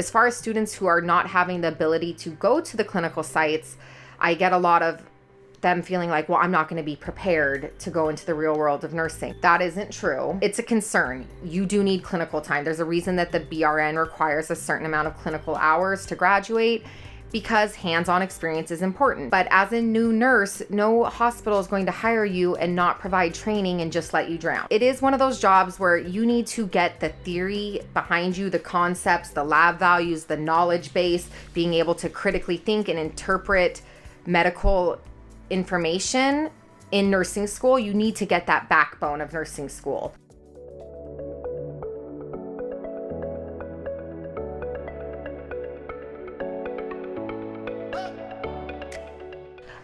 As far as students who are not having the ability to go to the clinical sites, I get a lot of them feeling like, well, I'm not going to be prepared to go into the real world of nursing. That isn't true. It's a concern. You do need clinical time. There's a reason that the BRN requires a certain amount of clinical hours to graduate because hands on experience is important. But as a new nurse, no hospital is going to hire you and not provide training and just let you drown. It is one of those jobs where you need to get the theory behind you, the concepts, the lab values, the knowledge base, being able to critically think and interpret medical information in nursing school. You need to get that backbone of nursing school.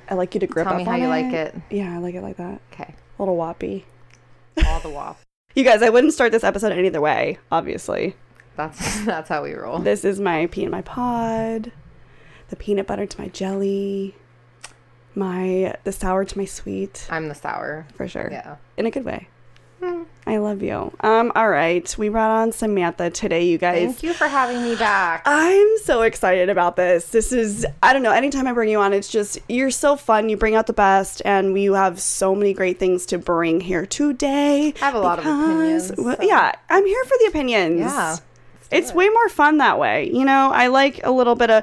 I like you to grip Tell up me how on you like it. Yeah, I like it like that. Okay. A little whoppy. All the wop. You guys, I wouldn't start this episode any other way, obviously. That's that's how we roll. This is my pea in my pod, the peanut butter to my jelly, my the sour to my sweet, I'm the sour. for sure. Yeah. In a good way. Hmm. I love you. Um, all right. We brought on Samantha today, you guys. Thank you for having me back. I'm so excited about this. This is, I don't know, anytime I bring you on, it's just, you're so fun. You bring out the best, and you have so many great things to bring here today. I have a lot of because- opinions, well, so- Yeah, I'm here for the opinions. Yeah. It's way more fun that way. You know, I like a little bit of,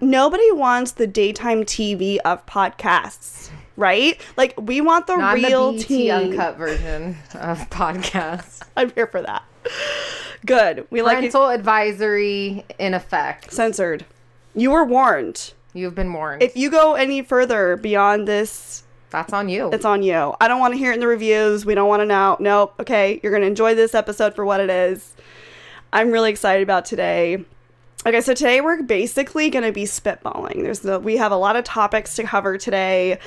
nobody wants the daytime TV of podcasts, right? Like, we want the Not real the tea. uncut version of podcast. I'm here for that. Good. We like it Parental advisory in effect. censored. You were warned. You've been warned. if you go any further beyond this, That's on you. it's on you. I don't want to hear it in the reviews. We don't want to know. Nope. Okay, you're gonna enjoy this episode for what it is. I'm really excited about today. Okay, so today we're basically going to be spitballing. There's the we have a lot of topics to cover today.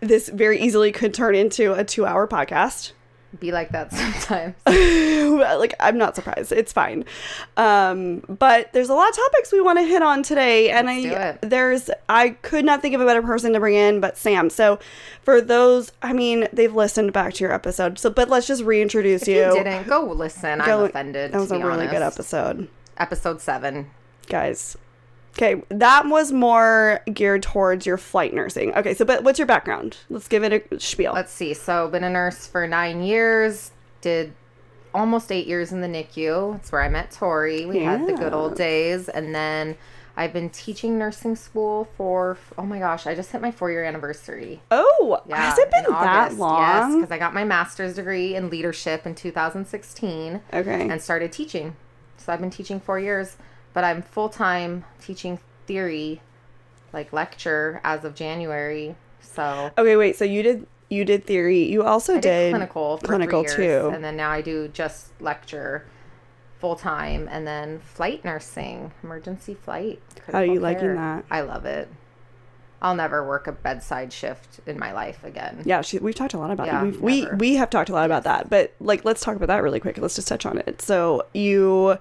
This very easily could turn into a 2-hour podcast. Be like that sometimes. like I'm not surprised. It's fine. Um, but there's a lot of topics we want to hit on today, and Let's I there's I could not think of a better person to bring in but Sam. So for those, I mean, they've listened back to your episode. So, but let's just reintroduce If you. you didn't, go listen. Go- I'm offended. That was a be really good episode, Episode seven. Guys. Okay, that was more geared towards your flight nursing. Okay, so but what's your background? Let's give it a spiel. Let's see. So, been a nurse for nine years. Did almost eight years in the NICU. It's where I met Tori. We had the good old days, and then I've been teaching nursing school for. Oh my gosh! I just hit my four year anniversary. oh, Yeah, has it been that August. Yes, because I got my master's degree in leadership in 2016 okay. and started teaching. So I've been teaching four years, but I'm full time teaching theory, like lecture, as of January. So Okay, wait. So you did you did theory. You also I did clinical for clinical years, too. and then now I do just lecture full time, and then flight nursing, emergency flight. How oh, are you critical liking that? I love it. I'll never work a bedside shift in my life again. Yeah, she, we've talked a lot about Yeah, it. We we have talked a lot about that, but like let's talk about that really quick. Let's just touch on it. So you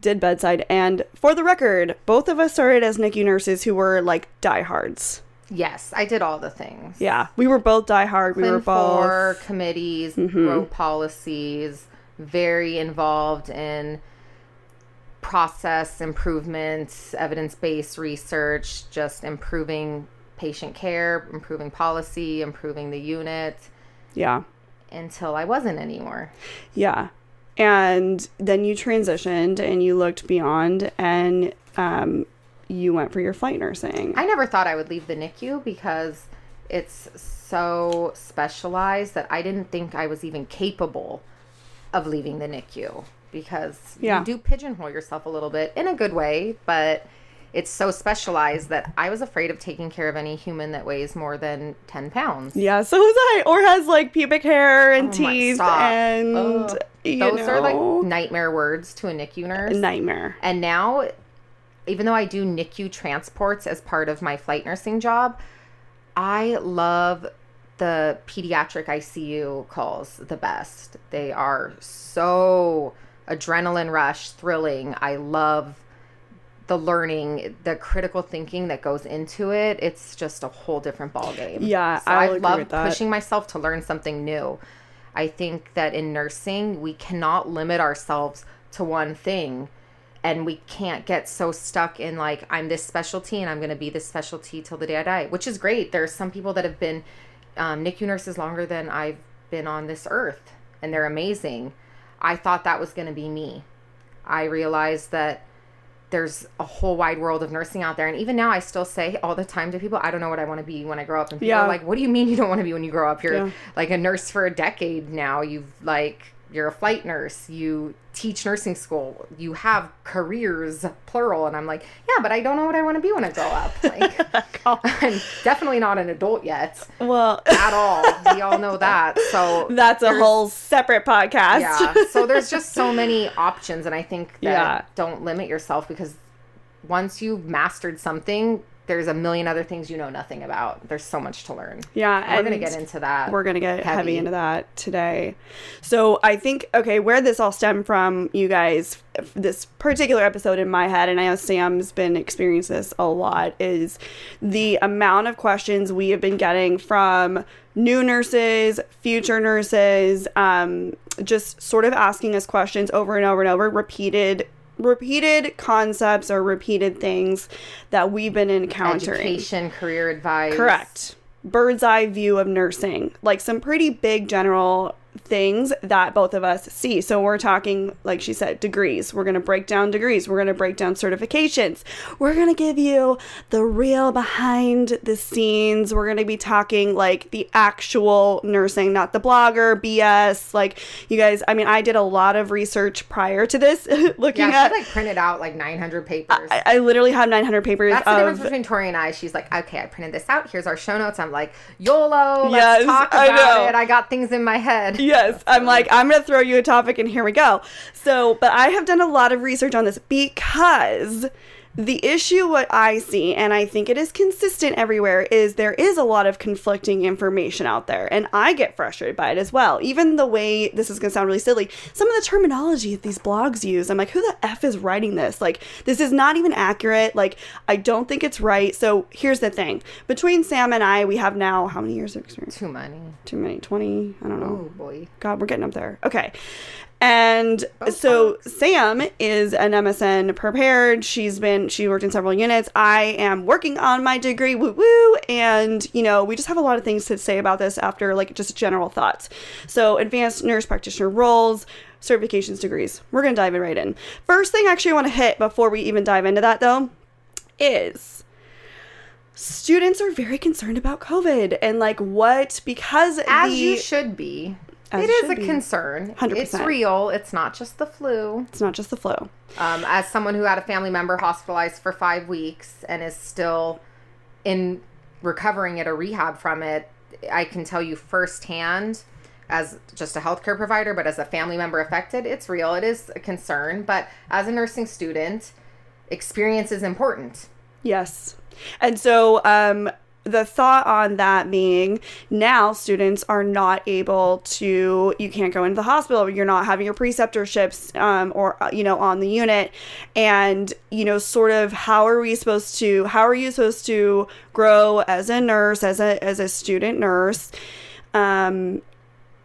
did bedside, and for the record, both of us started as NICU nurses who were like diehards. Yes, I did all the things. Yeah, we were both diehard. We were Clin both. Mm-hmm. committees, wrote policies, very involved in process improvements, evidence based research, just improving patient care, improving policy, improving the unit Yeah, until I wasn't anymore. yeah, and then you transitioned and you looked beyond, and um, you went for your flight nursing. I never thought I would leave the NICU because it's so specialized that I didn't think I was even capable of leaving the NICU because Yeah. you do pigeonhole yourself a little bit in a good way, but it's so specialized that I was afraid of taking care of any human that weighs more than 10 pounds. yeah, so was I, or has like pubic hair and Oh teeth, stop. and Those know, are like nightmare words to a NICU nurse. nightmare. And now, even though I do NICU transports as part of my flight nursing job, I love the pediatric ICU calls the best. They are so adrenaline rush, thrilling. I love the learning, the critical thinking that goes into it. It's just a whole different ballgame. Yeah, so I love pushing myself to learn something new. I think that in nursing, we cannot limit ourselves to one thing and we can't get so stuck in like I'm this specialty and I'm going to be this specialty till the day I die, which is great. There's some people that have been um, NICU nurses longer than I've been on this earth, and they're amazing. I thought that was going to be me. I realized that there's a whole wide world of nursing out there. And even now, I still say all the time to people, I don't know what I want to be when I grow up. And people Yeah. are like, what do you mean you don't want to be when you grow up? You're Yeah. like a nurse for a decade now. You've like, you're a flight nurse. You teach nursing school. You have careers, plural. And I'm like, yeah, but I don't know what I want to be when I grow up. Like, I'm definitely not an adult yet Well, at all. we all know that. So that's a whole separate podcast. yeah. So there's just so many options, and I think that Yeah. don't limit yourself because once you've mastered something, there's a million other things you know nothing about. There's so much to learn. Yeah, And we're gonna get into that. We're gonna get heavy. heavy. into that today. So I think okay, where this all stemmed from, you guys, this particular episode in my head, and I know Sam's been experiencing this a lot, is the amount of questions we have been getting from new nurses, future nurses, um, just sort of asking us questions over and over and over, repeated repeated concepts or repeated things that we've been encountering. Education, career advice. Correct. Bird's eye view of nursing, like some pretty big general things that both of us see. So we're talking, like she said, degrees. We're going to break down degrees. We're going to break down certifications. We're going to give you the real behind the scenes. We're going to be talking like the actual nursing, not the blogger BS. Like you guys, I mean, I did a lot of research prior to this, looking Yeah, at. she like printed out like 900 papers. I, I literally have 900 papers That's the difference between Tori and I. She's like, okay, I printed this out. Here's our show notes. I'm like, YOLO, let's Yes, talk I about know. it. I got things in my head. Yes. I'm like i'm gonna throw you a topic and here we go. So but i have done a lot of research on this because the issue what i see and i think it is consistent everywhere is there is a lot of conflicting information out there and i get frustrated by it as well even the way this is going to sound really silly some of the terminology that these blogs use i'm like who the f is writing this like this is not even accurate like i don't think it's right so here's the thing between sam and i we have now how many years of experience Too many. too many 20 i don't know Oh boy. God, we're getting up there. Okay. And oh, so Sam is an MSN prepared. She's been she worked in several units. I am working on my degree, woo woo, and you know, we just have a lot of things to say about this after like just general thoughts. So advanced nurse practitioner roles, certifications, degrees. We're gonna dive in right in. First thing I actually want to hit before we even dive into that though is students are very concerned about COVID and like what because As the, you should be. As it you is a be. concern. 100%. It's real. It's not just the flu. it's not just the flow. Um, as someone who had a family member hospitalized for five weeks and is still in recovering at a rehab from it, I can tell you firsthand, as just a healthcare provider, but as a family member affected, it's real. It is a concern. But as a nursing student, experience is important. Yes. And so um the thought on that being now students are not able to you can't go into the hospital you're not having your preceptorships um, or uh, you know on the unit. And you know sort of how are we supposed to how are you supposed to grow as a nurse as a as a student nurse um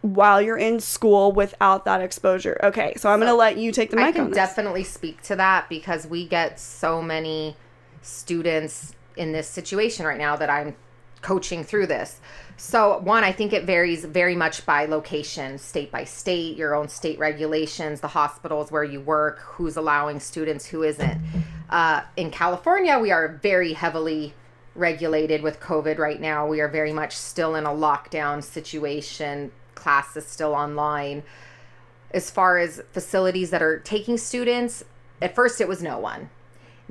while you're in school without that exposure? Okay so i'm gonna let you take the mic I can definitely speak to that because we get so many students in this situation right now that I'm coaching through this. So, one, I think it varies very much by location, state by state, your own state regulations, the hospitals where you work, who's allowing students, who isn't. Uh, in California, we are very heavily regulated with COVID right now. We are very much still in a lockdown situation, class is still online as far as facilities that are taking students, at first it was no one.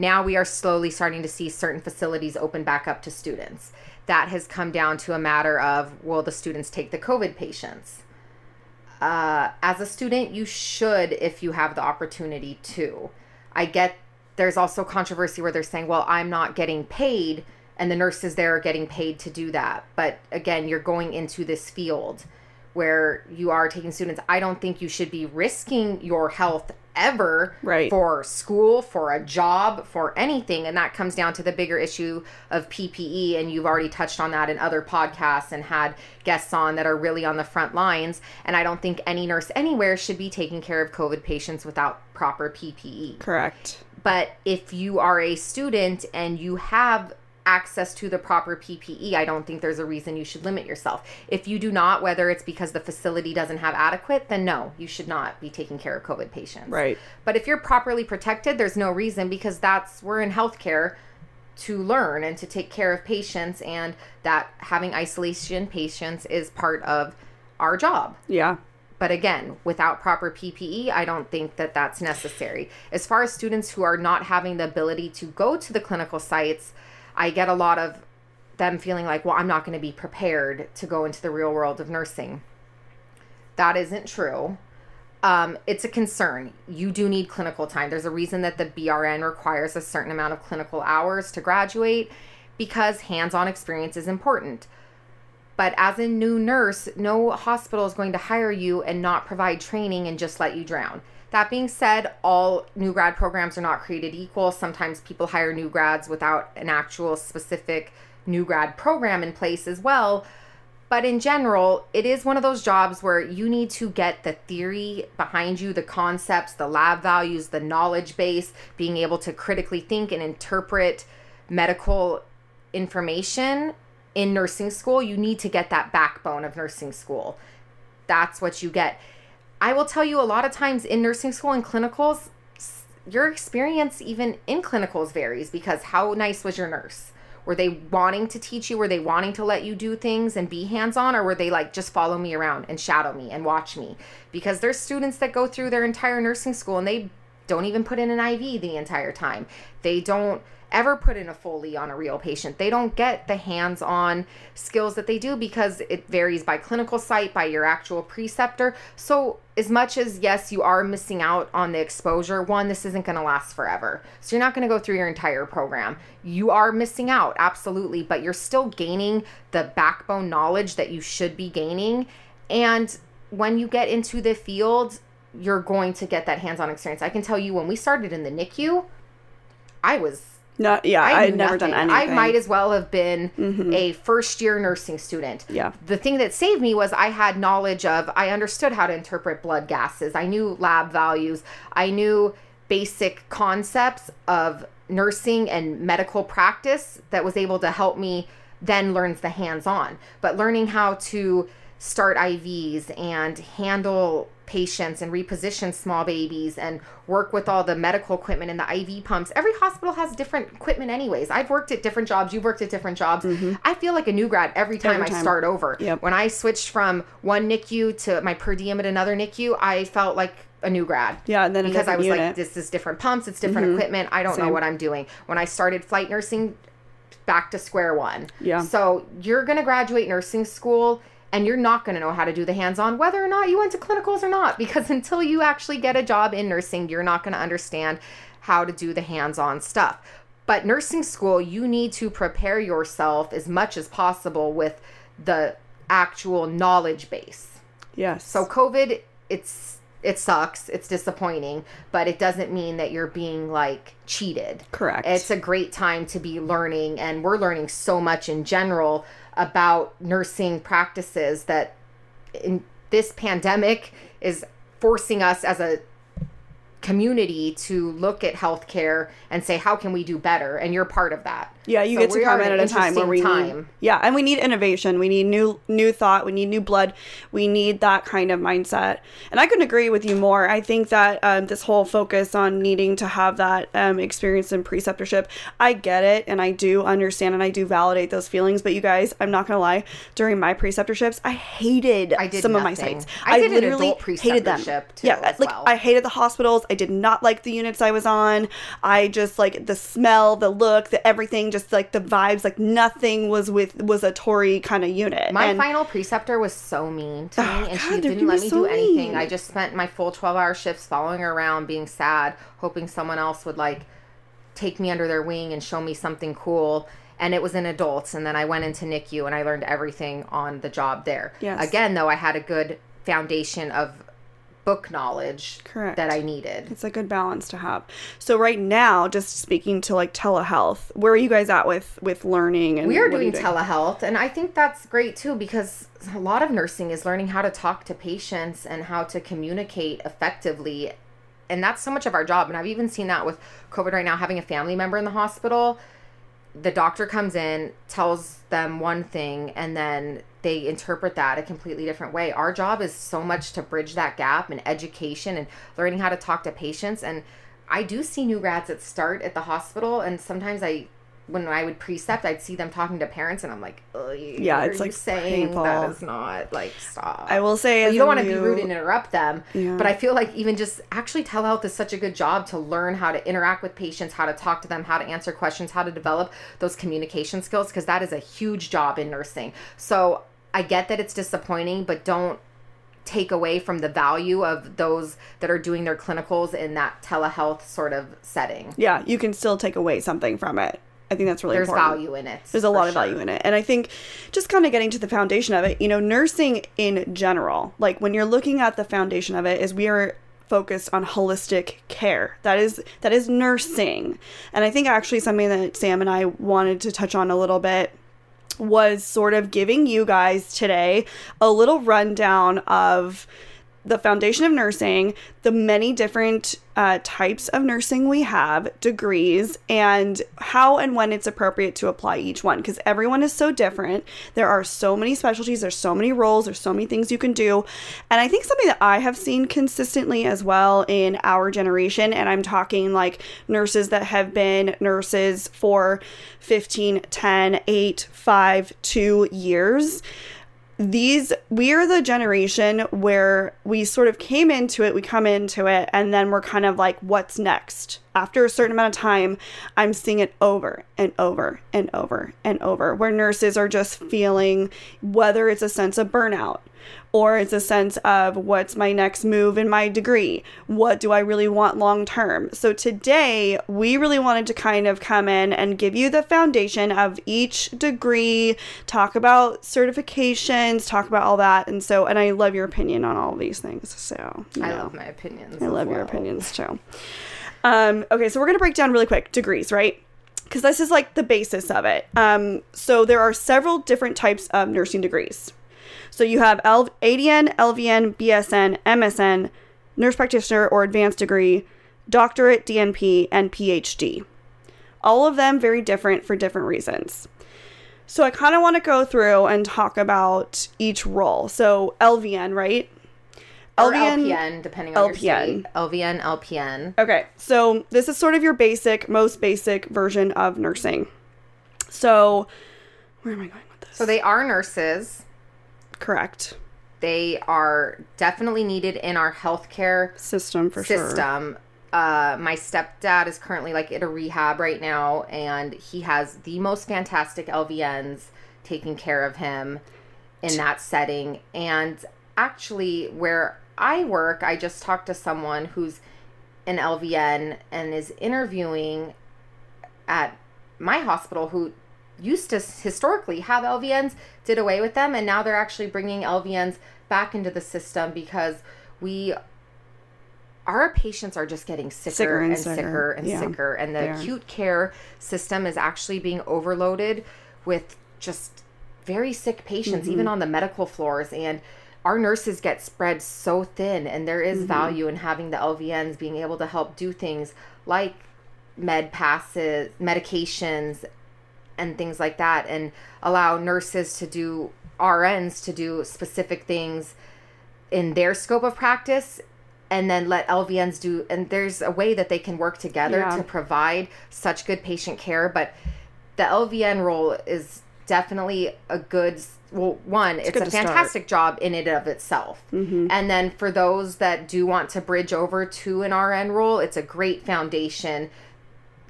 Now we are slowly starting to see certain facilities open back up to students. That has come down to a matter of will the students take the COVID patients? Uh, as a student, you should if you have the opportunity to. I get there's also controversy where they're saying, well, I'm not getting paid, and the nurses there are getting paid to do that. But again, you're going into this field where you are taking students. I don't think you should be risking your health ever Right. for school, for a job, for anything. And that comes down to the bigger issue of PPE. And you've already touched on that in other podcasts and had guests on that are really on the front lines. And I don't think any nurse anywhere should be taking care of COVID patients without proper PPE. Correct. But if you are a student and you have access to the proper PPE, I don't think there's a reason you should limit yourself. If you do not, whether it's because the facility doesn't have adequate, then no, you should not be taking care of COVID patients. Right. But if you're properly protected, there's no reason because that's we're in healthcare to learn and to take care of patients and that having isolation patients is part of our job. Yeah. But again, without proper PPE, I don't think that that's necessary. As far as students who are not having the ability to go to the clinical sites, I get a lot of them feeling like, well, I'm not going to be prepared to go into the real world of nursing. That isn't true. Um, it's a concern. You do need clinical time. There's a reason that the BRN requires a certain amount of clinical hours to graduate because hands on experience is important. But as a new nurse, no hospital is going to hire you and not provide training and just let you drown. That being said, all new grad programs are not created equal. Sometimes people hire new grads without an actual specific new grad program in place as well. But in general, it is one of those jobs where you need to get the theory behind you, the concepts, the lab values, the knowledge base, being able to critically think and interpret medical information in nursing school. You need to get that backbone of nursing school. That's what you get. I will tell you a lot of times in nursing school and clinicals, your experience even in clinicals varies because how nice was your nurse? Were they wanting to teach you? Were they wanting to let you do things and be hands on? Or were they like, just follow me around and shadow me and watch me? Because there's students that go through their entire nursing school and they don't even put in an IV the entire time. They don't ever put in a Foley on a real patient. They don't get the hands on skills that they do because it varies by clinical site, by your actual preceptor. So, as much as yes, you are missing out on the exposure, one, this isn't going to last forever. So, you're not going to go through your entire program. You are missing out, absolutely, but you're still gaining the backbone knowledge that you should be gaining. And when you get into the field, you're going to get that hands on experience. I can tell you when we started in the NICU, I was Not yeah, I, I had never done anything. I might as well have been mm-hmm. a first year nursing student. Yeah. The thing that saved me was I had knowledge of, I understood how to interpret blood gases. I knew lab values. I knew basic concepts of nursing and medical practice that was able to help me then learn the hands on. But learning how to start IVs and handle patients and reposition small babies and work with all the medical equipment and the IV pumps. Every hospital has different equipment anyways. I've worked at different jobs, you've worked at different jobs. Mm-hmm. I feel like a new grad every time Every I start over. Yep. When I switched from one NICU to my per diem at another NICU, I felt like a new grad Yeah, and then because I was unit. like, this is different pumps, it's different mm-hmm. equipment. I don't know what I'm doing. When I started flight nursing, back to square one. Yeah. So you're going to graduate nursing school and you're not going to know how to do the hands on, whether or not you went to clinicals or not, because until you actually get a job in nursing, you're not going to understand how to do the hands on stuff. But nursing school, you need to prepare yourself as much as possible with the actual knowledge base. yes. So COVID, it's it sucks. It's disappointing, but it doesn't mean that you're being like cheated. Correct. It's a great time to be learning and we're learning so much in general about nursing practices that in this pandemic is forcing us as a community to look at healthcare and say how can we do better and you're part of that. Yeah, you So get to come in at a time where we interesting need, time. yeah, and we need innovation. We need new new thought. We need new blood. We need that kind of mindset. And I couldn't agree with you more. I think that um, this whole focus on needing to have that um, experience in preceptorship, I get it, and I do understand, and I do validate those feelings. But you guys, I'm not gonna lie. During my preceptorships, I hated I did some of my sites. I did an literally hated them. too, yeah, like well. I hated the hospitals. I did not like the units I was on. I just like the smell, the look, the everything, just like the vibes. Like nothing was with was a Tori kind of unit. My And- final preceptor was so mean to me, Oh, and God, she didn't let me so do anything. mean. I just spent my full 12 hour shifts following her around, being sad, hoping someone else would like take me under their wing and show me something cool. And it was in adults, and then I went into NICU and I learned everything on the job there. Yes. Again, though, I had a good foundation of book knowledge Correct. that I needed. It's a good balance to have. So right now, just speaking to like telehealth, where are you guys at with with learning? And We are what doing telehealth, and I think that's great too because a lot of nursing is learning how to talk to patients and how to communicate effectively. And that's so much of our job. And I've even seen that with COVID right now, having a family member in the hospital. The doctor comes in, tells them one thing, and then they interpret that a completely different way. Our job is so much to bridge that gap in education and learning how to talk to patients. And I do see new grads that start at the hospital, and sometimes I, when I would precept, I'd see them talking to parents, and I'm like, Ugh, Yeah, it's, like, saying painful. that is not like stop. I will say, you don't want to be rude and interrupt them, Yeah. but I feel like even just actually telehealth is such a good job to learn how to interact with patients, how to talk to them, how to answer questions, how to develop those communication skills because that is a huge job in nursing. So I get that it's disappointing, but don't take away from the value of those that are doing their clinicals in that telehealth sort of setting. Yeah, you can still take away something from it. I think that's really There's important. value in it. There's a lot of value in it. And I think just kind of getting to the foundation of it, you know, nursing in general, like when you're looking at the foundation of it, is we are focused on holistic care. That is that is nursing. And I think actually something that Sam and I wanted to touch on a little bit was sort of giving you guys today a little rundown of the foundation of nursing, the many different uh, types of nursing we have, degrees, and how and when it's appropriate to apply each one because everyone is so different. There are so many specialties, there's so many roles, there's so many things you can do. And I think something that I have seen consistently as well in our generation, and I'm talking like nurses that have been nurses for 15, 10, 8, 5, 2 years these we are the generation where we sort of came into it we come into it and then we're kind of like what's next? After a certain amount of time i'm seeing it over and over and over and over where nurses are just feeling whether it's a sense of burnout or it's a sense of what's my next move in my degree what do i really want long term so today we really wanted to kind of come in and give you the foundation of each degree talk about certifications talk about all that and so and i love your opinion on all these things so I know. love my opinions. I love your opinions too. Um, okay, so we're gonna break down really quick degrees, right? Because this is like the basis of it. Um, so there are several different types of nursing degrees. So you have L- ADN, LVN, BSN, MSN, nurse practitioner or advanced degree, doctorate, DNP, and PhD. All of them very different for different reasons. So I kind of want to go through and talk about each role. So LVN, right? Or LPN, depending on your LPN. state. LVN, LPN. Okay, so this is sort of your basic, most basic version of nursing. So, where am I going with this? So they are nurses. Correct They are definitely needed in our healthcare system for sure. system. Uh, my stepdad is currently like at a rehab right now, and he has the most fantastic LVNs taking care of him in that setting. And actually, where I work, I just talked to someone who's an LVN and is interviewing at my hospital who used to historically have LVNs, did away with them, and now they're actually bringing LVNs back into the system because we our patients are just getting sicker, Sicker and and, sicker. sicker and Yeah, sicker and the are. acute care system is actually being overloaded with just very sick patients Mm-hmm. even on the medical floors and our nurses get spread so thin and there is Mm-hmm. value in having the LVNs being able to help do things like med passes, medications and things like that and allow nurses to do RNs to do specific things in their scope of practice and then let LVNs do and there's a way that they can work together Yeah. to provide such good patient care but the LVN role is definitely a good well one it's, good a to start. fantastic job in and of itself Mm-hmm. and then for those that do want to bridge over to an RN role it's a great foundation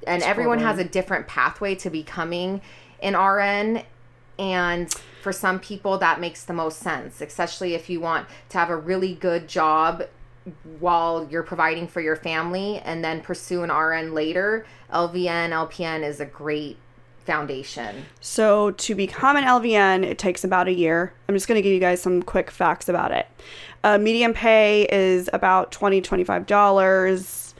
and everyone has a different pathway to becoming an RN and for some people that makes the most sense especially if you want to have a really good job while you're providing for your family and then pursue an RN later LVN LPN is a great foundation. So to become an LVN, it takes about a year. I'm just going to give you guys some quick facts about it. Uh, median pay is about $20, $25.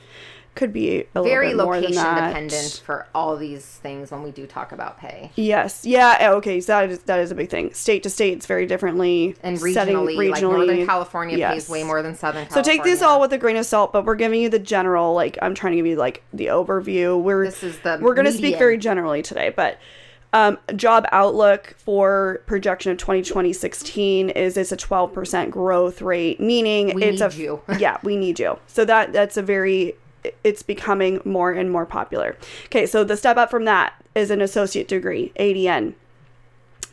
Could be a Very little bit more than location dependent for all these things when we do talk about pay. Yes. Yeah. eh, Okay. So that is, that is a big thing. State to state, it's very differently. And setting- regionally, like Northern California yes. pays way more than Southern California. So take this all with a grain of salt, but we're giving you the general. Like I'm trying to give you like the overview. We're This is the we're going to speak very generally today, but um, job outlook for projection of 2020-16 is it's a 12% growth rate, meaning We it's a you. yeah we need you. So that that's a very it's becoming more and more popular. Okay, so the step up from that is an associate degree, ADN.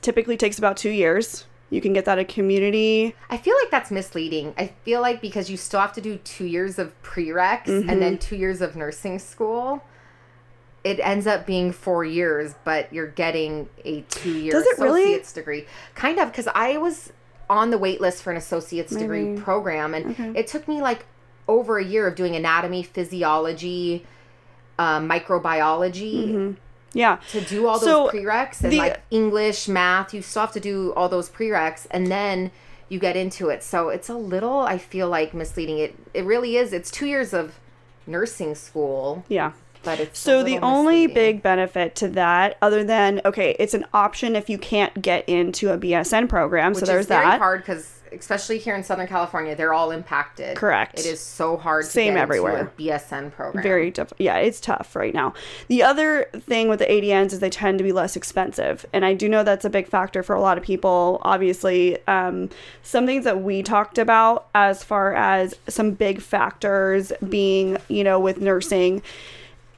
Typically takes about two years. You can get that at community I feel like that's misleading. I feel like because you still have to do two years of prereqs Mm-hmm. and then two years of nursing school, it ends up being four years, but you're getting a two year it really? associate's degree. Kind of, because I was on the wait list for an associate's degree program, and it took me like over a year of doing anatomy, physiology, um, microbiology Yeah. to do all those So, prereqs and the- like English, math. You still have to do all those prereqs, and then you get into it. So it's a little, I feel like, misleading. It it really is. It's two years of nursing school, Yeah. but it's So the only misleading. big benefit to that, other than okay, it's an option if you can't get into a BSN program. which so there's that. hard because especially here in Southern California, they're all impacted. Correct. It is so hard. To Same get everywhere. Into a BSN program. Very diff- yeah, it's tough right now. The other thing with the ADNs is they tend to be less expensive, and I do know that's a big factor for a lot of people. Obviously, um, some things that we talked about as far as some big factors being, you know, with nursing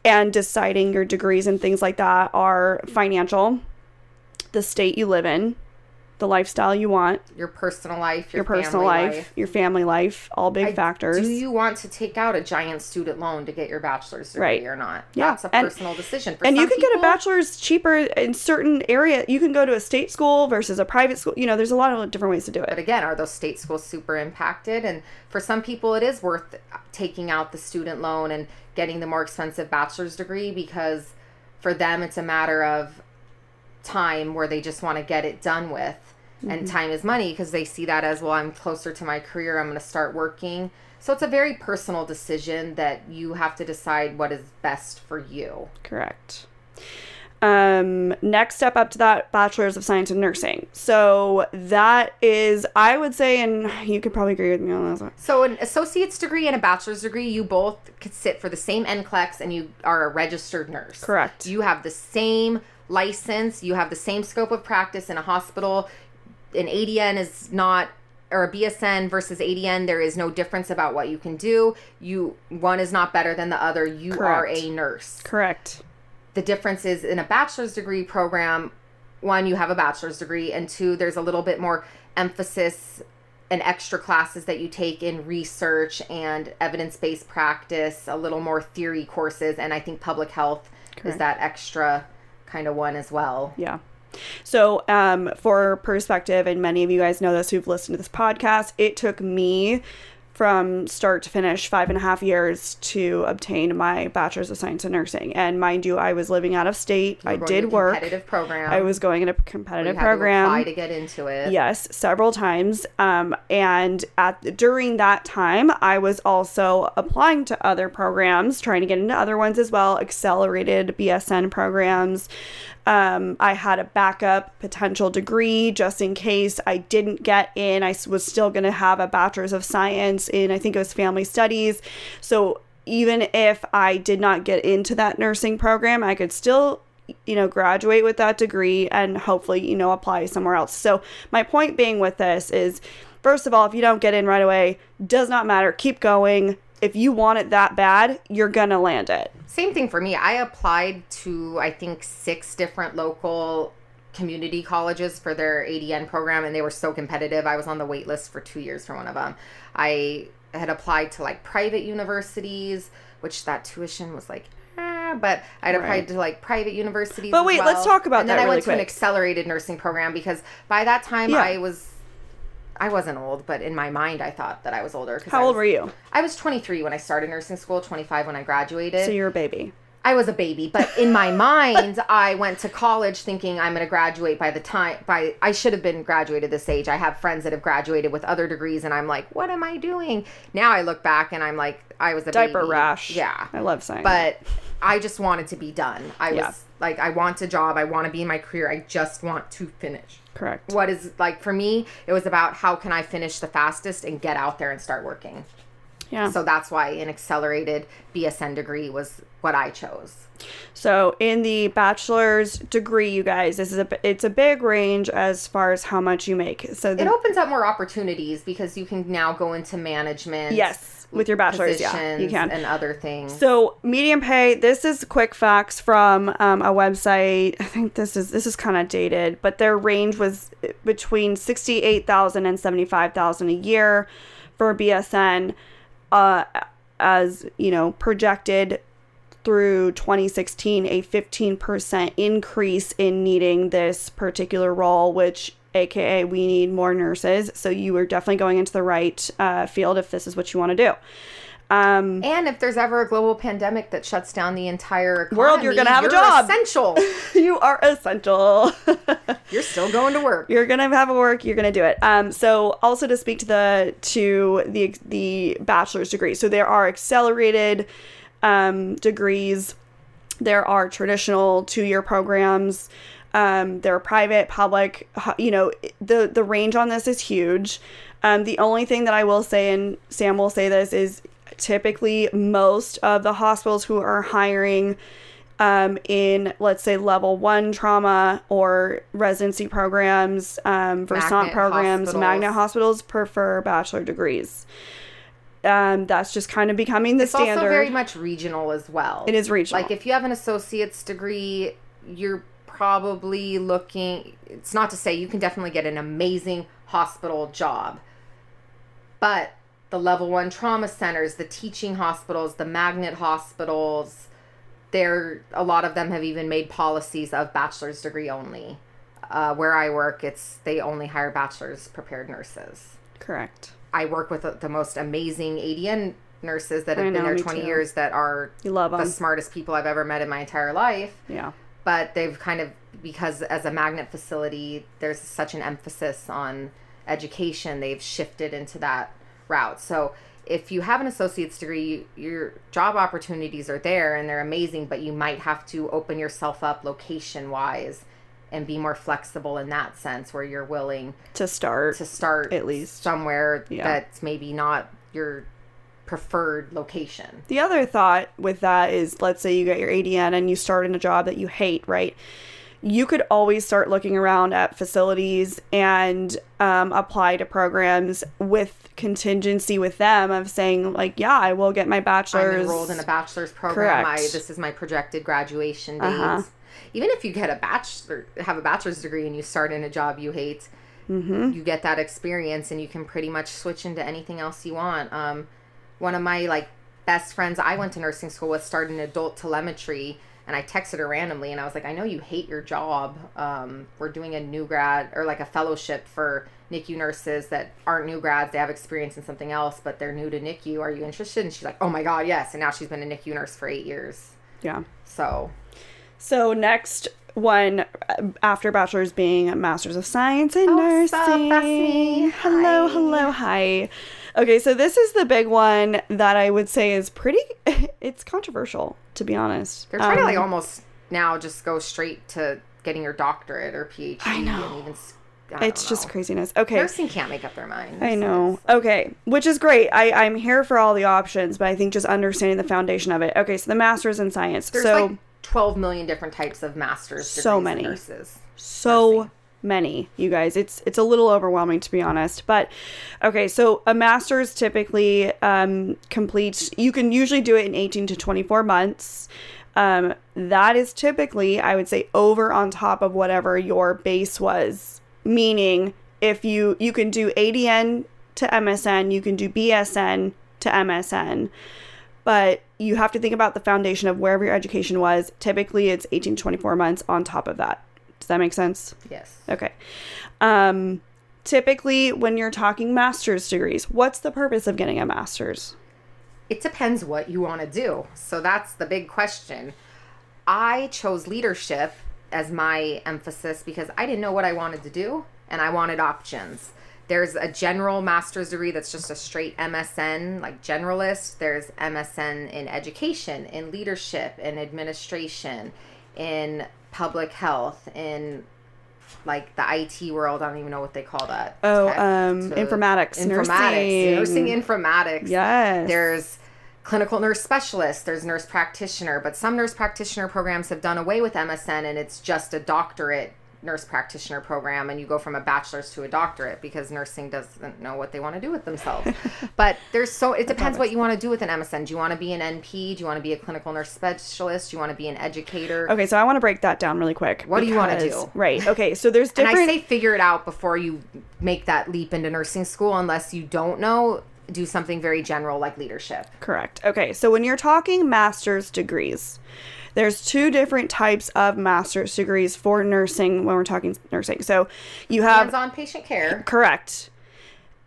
and deciding your degrees and things like that are financial, the state you live in, the lifestyle you want, your personal life, your, your personal family life, your family life, all big I- factors. Do you want to take out a giant student loan to get your bachelor's degree Right. or not? Yeah, That's a and- personal decision. For and you can get a bachelor's cheaper in certain area. You can go to a state school versus a private school. You know, there's a lot of different ways to do it. But again, are those state schools super impacted? And for some people, it is worth taking out the student loan and getting the more expensive bachelor's degree because for them, it's a matter of time where they just want to get it done with. And time is money because they see that as well, I'm closer to my career, I'm going to start working. So it's a very personal decision that you have to decide what is best for you. Correct. Um, next step up to that, bachelor's of science in nursing. So that is, I would say, and you could probably agree with me on this one. So an associate's degree and a bachelor's degree, you both could sit for the same NCLEX and you are a registered nurse. Correct. You have the same license, you have the same scope of practice in a hospital. An ADN is not or a BSN versus ADN, there is no difference about what you can do. You one is not better than the other. You are a nurse. Correct. The difference is in a bachelor's degree program, one, you have a bachelor's degree, and two, there's a little bit more emphasis and extra classes that you take in research and evidence based practice, a little more theory courses, and I think public health is that extra kind of one as well. Yeah. So, um, for perspective, and many of you guys know this who've listened to this podcast, it took me from start to finish five and a half years to obtain my bachelor's of science in nursing. And mind you, I was living out of state. I to did a work. Competitive program. I was going in a competitive had to program. apply to get into it. Yes, several times. Um, and at during that time, I was also applying to other programs, trying to get into other ones as well, accelerated BSN programs. Um, I had a backup potential degree just in case I didn't get in. I was still going to have a bachelor's of science in, I think it was family studies. So even if I did not get into that nursing program, I could still you know, graduate with that degree and hopefully, you know, apply somewhere else. So, my point being with this is first of all, if you don't get in right away, does not matter. Keep going. If you want it that bad, you're going to land it. Same thing for me. I applied to I think six different local community colleges for their ADN program and they were so competitive. I was on the wait list for 2 years for one of them. I had applied to like private universities, which that tuition was like eh, but I'd applied Right. to like private universities. But wait, let's talk about that. and then I really went to an accelerated nursing program because by that time Yeah. I was I wasn't old, but in my mind I thought that I was older. How I old was- were you? I was 23 when I started nursing school, 25 when I graduated. So you're a baby. I was a baby, but in my mind, I went to college thinking I'm going to graduate by the time by I should have been graduated this age. I have friends that have graduated with other degrees, and I'm like, what am I doing? Now I look back and I'm like, I was a Diaper baby. rash. Yeah, I love saying. but I just wanted to be done. I Yeah. was like, I want a job. I want to be in my career. I just want to finish. correct. What is like for me? It was about how can I finish the fastest and get out there and start working. Yeah. So that's why an accelerated BSN degree was what I chose. So in the bachelor's degree, you guys, this is a it's a big range as far as how much you make. So It opens up more opportunities because you can now go into management. yes, with your bachelor's, yeah, you can. and other things. So medium pay. This is quick facts from um, a website. I think this is this is kind of dated, but their range was between sixty eight thousand and seventy five thousand a year for BSN, uh, as you know projected through 2016 a 15% increase in needing this particular role which aka we need more nurses so you are definitely going into the right uh, field if this is what you want to do um, and if there's ever a global pandemic that shuts down the entire economy, World, you're gonna have a you're job. Essential. you are essential. you're still going to work. you're gonna have a work. You're gonna do it. Um, so also to speak to the to the the bachelor's degree. So there are accelerated um, degrees. There are traditional two year programs. Um, there are private, public. You know, the the range on this is huge. Um, the only thing that I will say, and Sam will say this, is typically most of the hospitals who are hiring um, in, let's say, level one trauma or residency programs, um, Versant programs, hospitals. magnet hospitals prefer bachelor degrees. Um, that's just kind of becoming the It's standard. also very much regional as well. It is regional. Like if you have an associate's degree, you're probably looking. It's not to say you can definitely get an amazing hospital job, but the level one trauma centers, the teaching hospitals, the magnet hospitals, there a lot of them have even made policies of bachelor's degree only. Uh, where I work, it's they only hire bachelor's prepared nurses. Correct. I work with the, the most amazing ADN nurses that have I been there 20 too. years that are the smartest people I've ever met in my entire life. Yeah. But they've kind of, because as a magnet facility, there's such an emphasis on education, they've shifted into that route. So if you have an associate's degree, your job opportunities are there and they're amazing, but you might have to open yourself up location wise and be more flexible in that sense where you're willing To start. to start At least. somewhere Yeah. that's maybe not your preferred location. The other thought with that is let's say you get your ADN and you start in a job that you hate, right? You could always start looking around at facilities and um, apply to programs with contingency with them of saying, like, yeah, I will get my bachelor's. I'm enrolled in a bachelor's program. I, this is my projected graduation date. Uh-huh. Even if you get a bachelor, have a bachelor's degree, and you start in a job you hate, Mm-hmm. you get that experience, and you can pretty much switch into anything else you want. Um, one of my like best friends I went to nursing school with started in adult telemetry, and I texted her randomly, and I was like, I know you hate your job. Um, we're doing a new grad or like a fellowship for NICU nurses that aren't new grads. They have experience in something else, but they're new to NICU. Are you interested? And she's like, Oh my god, yes. And now she's been a NICU nurse for eight years. Yeah. So So next one uh, after bachelor's being a master's of science in Oh, nursing. that's. Hello, hello, hi. Okay, so this is the big one that I would say is pretty. It's controversial, to be honest. they're trying to like Um, almost now just go straight to getting your doctorate or PhD. I know. And even, I It's just craziness. Okay. Nursing can't make up their mind. I know. Okay, which is great. I, I'm here for all the options, but I think just understanding the foundation of it. Okay, so the master's in science. There's so like 12 million different types of master's So many. nurses. so many you guys. It's it's a little overwhelming to be honest but okay so a master's typically um completes you can usually do it in 18 to 24 months. Um that is typically i would say over on top of whatever your base was. Meaning if you you can do adn to msn you can do bsn to msn but you have to think about the foundation of wherever your education was. Typically it's 18 to 24 months on top of that does that make sense Yes. Okay. Um, typically, when you're talking master's degrees, what's the purpose of getting a master's? It depends what you want to do. So that's the big question. I chose leadership as my emphasis because I didn't know what I wanted to do and I wanted options. There's a general master's degree that's just a straight MSN, like generalist. There's MSN in education, in leadership, in administration, in public health, in like the IT world. I don't even know what they call that. Oh, Tech um, informatics, informatics, nursing. nursing informatics. Yes. There's clinical nurse specialist, there's nurse practitioner, but some nurse practitioner programs have done away with MSN and it's just a doctorate nurse practitioner program and you go from a bachelor's to a doctorate because nursing doesn't know what they want to do with themselves. but there's so it depends what you want to do with an MSN. Do you want to be an NP? Do you want to be a clinical nurse specialist? Do you want to be an educator? Okay, so I want to break that down really quick. What do you wanna do? Right. Okay, so there's And different. I say figure it out before you make that leap into nursing school unless you don't know, do something very general like leadership. Correct. Okay, so when you're talking master's degrees, there's two different types of master's degrees for nursing when we're talking nursing. So you have Hands-on patient care. correct,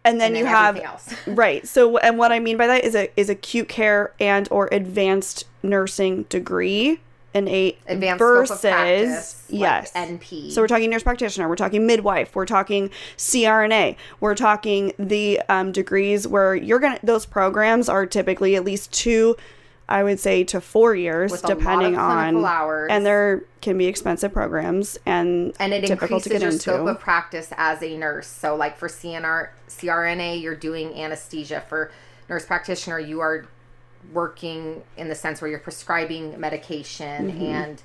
and then And you have else. right. So and what I mean by that is a is acute care and or advanced nursing degree, an a Advanced versus practice, like yes NP. So we're talking nurse practitioner, we're talking midwife, we're talking CRNA, we're talking the um, degrees where you're gonna. Those programs are typically at least two, I would say, to four years, With a lot of depending on clinical hours. and there can be expensive programs and and it difficult to increases get your into. scope of practice as a nurse. So, like for CNR, CRNA, you're doing anesthesia. For nurse practitioner, you are working in the sense where you're prescribing medication Mm-hmm. and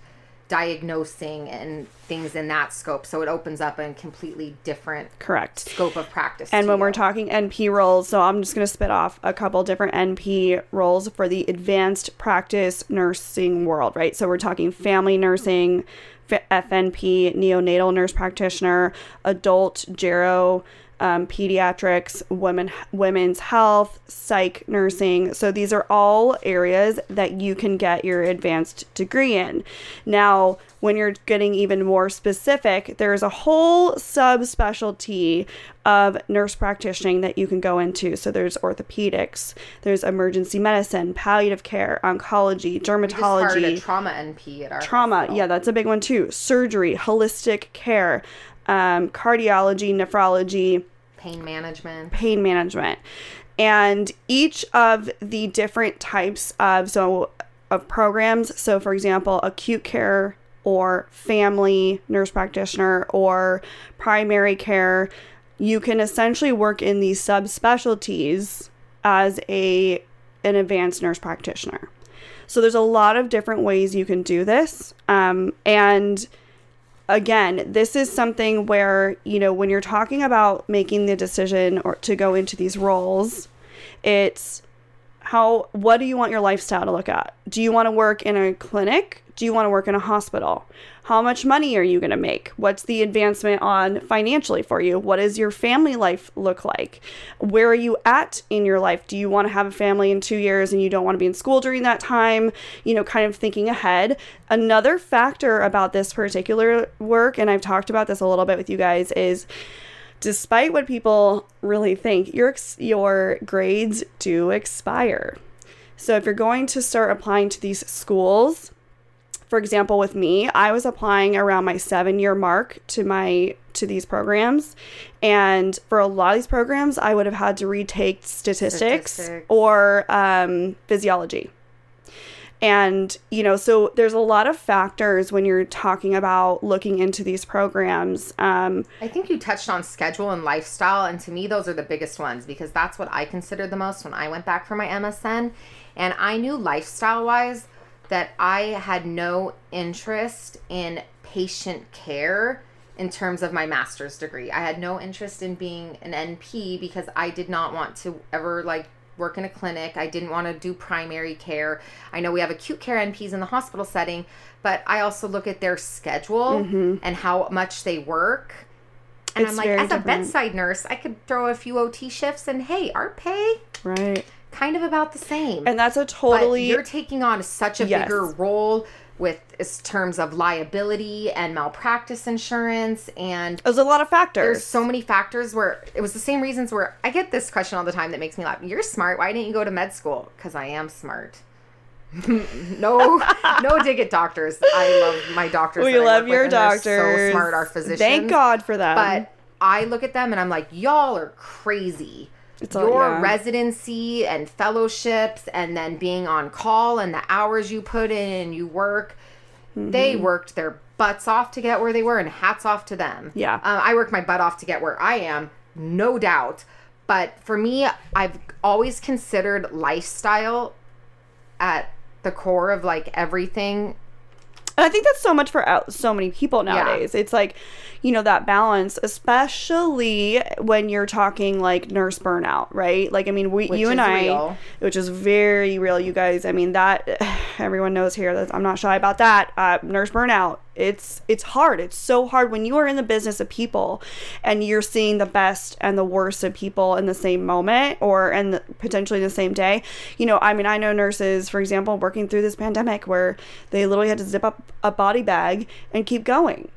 diagnosing and things in that scope. So it opens up a completely different Correct. scope of practice. And when we're talking NP roles, so I'm just going to spit off a couple different NP roles for the advanced practice nursing world, right? So we're talking family nursing, FNP, neonatal nurse practitioner, adult gero, um, pediatrics, women, women's health, psych nursing. So these are all areas that you can get your advanced degree in. Now, when you're getting even more specific, there's a whole subspecialty of nurse practicing that you can go into. So there's orthopedics, there's emergency medicine, palliative care, oncology, We just a dermatology, trauma NP at our trauma. hospital. Yeah, that's a big one too. Surgery, holistic care, um, cardiology, nephrology, pain management. pain management. And each of the different types of so of programs, so for example, acute care or family nurse practitioner or primary care, you can essentially work in these subspecialties as a an advanced nurse practitioner. So there's a lot of different ways you can do this. Um, and again, this is something where, you know, when you're talking about making the decision or to go into these roles, it's how what do you want your lifestyle to look at? Do you want to work in a clinic? Do you want to work in a hospital? How much money are you going to make? What's the advancement on financially for you? What does your family life look like? Where are you at in your life? Do you want to have a family in 2 years and you don't want to be in school during that time? You know, kind of thinking ahead. Another factor about this particular work and I've talked about this a little bit with you guys is despite what people really think, your your grades do expire. So if you're going to start applying to these schools, for example, with me, I was applying around my 7-year mark to my to these programs, and for a lot of these programs, I would have had to retake statistics, Statistics. or um, physiology. And, you know, so there's a lot of factors when you're talking about looking into these programs. Um, I think you touched on schedule and lifestyle, and to me, those are the biggest ones because that's what I considered the most when I went back for my MSN. And I knew lifestyle wise that I had no interest in patient care in terms of my master's degree. I had no interest in being an NP because I did not want to ever like work in a clinic. I didn't want to do primary care. I know we have acute care NPs in the hospital setting, but I also look at their schedule mm-hmm. and how much they work. And It's I'm like, as a bedside nurse, I could throw a few OT shifts and hey, our pay right. Kind of about the same. And that's a but totally you're taking on such a Yes. bigger role with terms of liability and malpractice insurance and there's a lot of factors. there's so many factors where it was the same reasons where I get this question all the time that makes me laugh. You're smart. Why didn't you go to med school? Because I am smart. no, no dig at doctors. I love my doctors. We love your with, doctors. So smart, our physicians. Thank God for them. But I look at them and I'm like, y'all are crazy. It's all- Your yeah. residency and fellowships, and then being on call and the hours you put in and you work. They Mm-hmm. worked their butts off to get where they were, and hats off to them. Yeah. Uh, I worked my butt off to get where I am, no doubt. But for me, I've always considered lifestyle at the core of like everything. And I think that's so much for out, so many people nowadays. It's like, you know, that balance, especially when you're talking like nurse burnout, right? Like, I mean, we, Which you and I, real. which is very real, you guys. I mean, that everyone knows here that I'm not shy about that. Uh, nurse burnout. It's it's hard. It's so hard when you are in the business of people, and you're seeing the best and the worst of people in the same moment, or and potentially the same day. You know, I mean, I know nurses, for example, working through this pandemic where they literally had to zip up a body bag and keep going.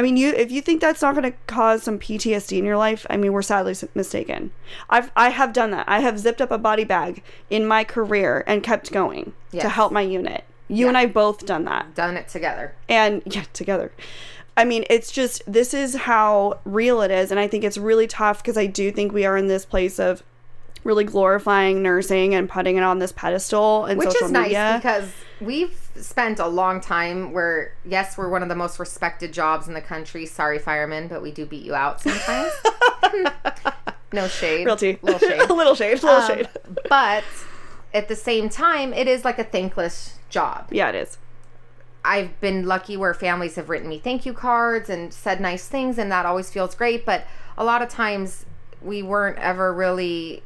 I mean, you if you think that's not going to cause some PTSD in your life, I mean, we're sadly mistaken. I've I have done that. I have zipped up a body bag in my career and kept going to help my unit. You and I both done that. Done it together. And yeah, together. I mean, it's just this is how real it is and I think it's really tough because I do think we are in this place of really glorifying nursing and putting it on this pedestal and which is nice media. because we've spent a long time where yes we're one of the most respected jobs in the country sorry firemen but we do beat you out sometimes no shade Real tea. little shade a little shade. A little Um, shade. but at the same time it is like a thankless job Yeah, it is. I've been lucky where families have written me thank you cards and said nice things, and that always feels great. But a lot of times we weren't ever really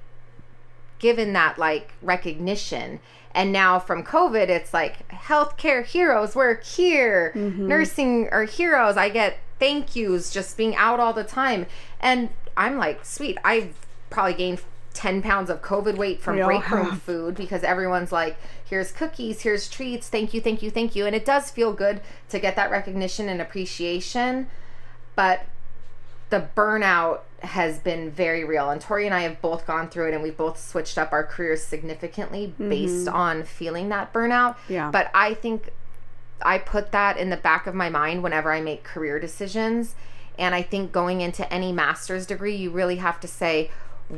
given that like recognition. And now from COVID, it's like healthcare heroes work here, mm-hmm. nursing are heroes. I get thank yous just being out all the time. And I'm like, sweet, I've probably gained 10 pounds of COVID weight from We break room food because everyone's like, here's cookies, here's treats, thank you, thank you, thank you. And it does feel good to get that recognition and appreciation. But the burnout has been very real. And Tori and I have both gone through it and we've both switched up our careers significantly mm-hmm. based on feeling that burnout. Yeah. But I think I put that in the back of my mind whenever I make career decisions. And I think going into any master's degree, you really have to say,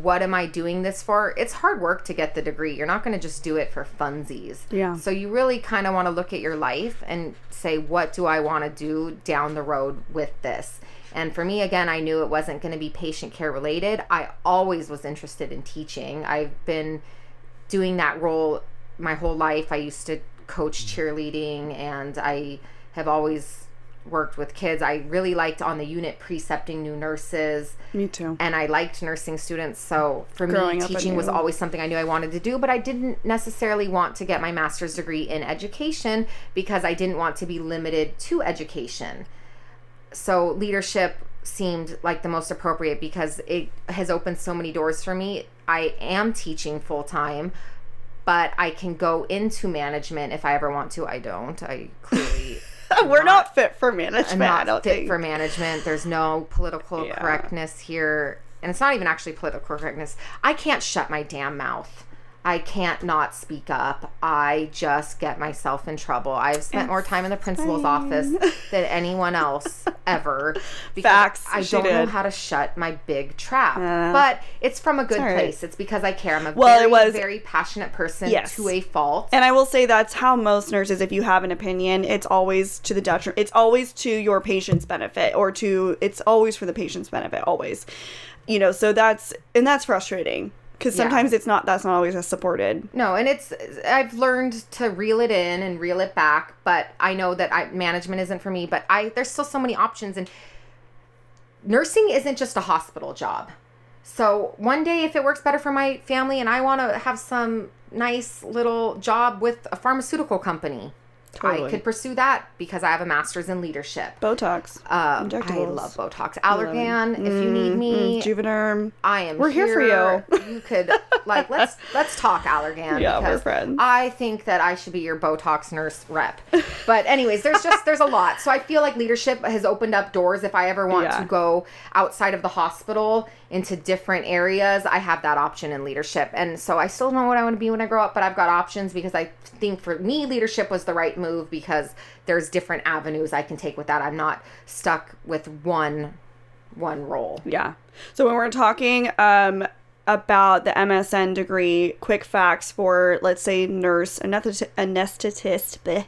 what am I doing this for? It's hard work to get the degree. You're not going to just do it for funsies. Yeah. So you really kind of want to look at your life and say, what do I want to do down the road with this? And for me, again, I knew it wasn't going to be patient care related. I always was interested in teaching. I've been doing that role my whole life. I used to coach cheerleading and I have always worked with kids. I really liked on the unit precepting new nurses Me too. and I liked nursing students. So for Growing me, teaching was always something I knew I wanted to do, but I didn't necessarily want to get my master's degree in education because I didn't want to be limited to education. So leadership seemed like the most appropriate because it has opened so many doors for me. I am teaching full time, but I can go into management if I ever want to. I don't. I clearly We're not fit for management. Not don't fit think. for management. There's no political Yeah. correctness here. And it's not even actually political correctness. I can't shut my damn mouth. I can't not speak up. I just get myself in trouble. I've spent more time in the principal's office than anyone else ever. Because Facts. I don't know how to shut my big trap. Yeah. but it's from a good right. place. It's because I care. I'm a Well, it very, was- very passionate person Yes. to a fault. And I will say that's how most nurses, if you have an opinion, it's always to the detriment. It's always to your patient's benefit, or to it's always for the patient's benefit. Always, you know. So that's and that's frustrating because Yeah. sometimes it's not. That's not always as supported. No, and it's I've learned to reel it in and reel it back, but I know that I, management isn't for me. But I there's still so many options, and nursing isn't just a hospital job. So one day, if it works better for my family, and I want to have some nice little job with a pharmaceutical company, I could pursue that because I have a master's in leadership. Botox. Um, I love Botox. Allergan, if you need me, Juvederm. I am. We're here for you. You could like let's let's talk Allergan. Yeah, we're because friends. I think that I should be your Botox nurse rep. But anyways, there's just there's a lot. So I feel like leadership has opened up doors. If I ever want Yeah. to go outside of the hospital into different areas, I have that option in leadership. And so I still don't know what I want to be when I grow up, but I've got options because I think for me leadership was the right move because there's different avenues I can take with that. I'm not stuck with one one role. Yeah. So when we're talking um, about the MSN degree, quick facts for let's say nurse, anesthet- anesthetist, bleh,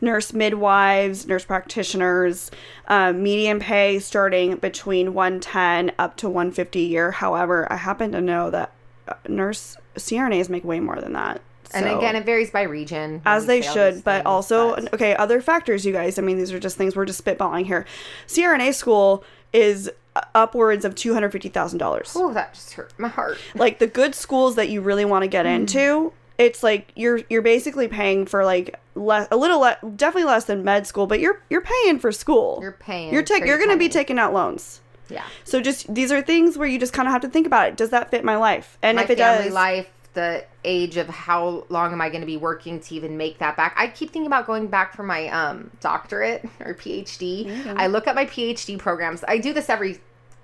nurse midwives, nurse practitioners, um, median pay starting between 110 up to 150 a year. However, I happen to know that uh, nurse CRNAs make way more than that. And So- again, it varies by region. as they should, but things, also but- okay, other factors, you guys. I mean, these are just things we're just spitballing here. CRNA school is upwards of two hundred fifty thousand dollars. Oh, that just hurt my heart. Like the good schools that you really want to Mm. get into, it's like you're you're basically paying for like less, a little less definitely less than med school, but you're you're paying for school. You're paying You're pretty you're going to be taking out loans. Yeah. So just these are things where you just kind of have to think about it. Does that fit my life? And My if it does, life, the age of how long am I going to be working to even make that back? I keep thinking about going back for my um, doctorate or PhD. I look at my PhD programs. I do this every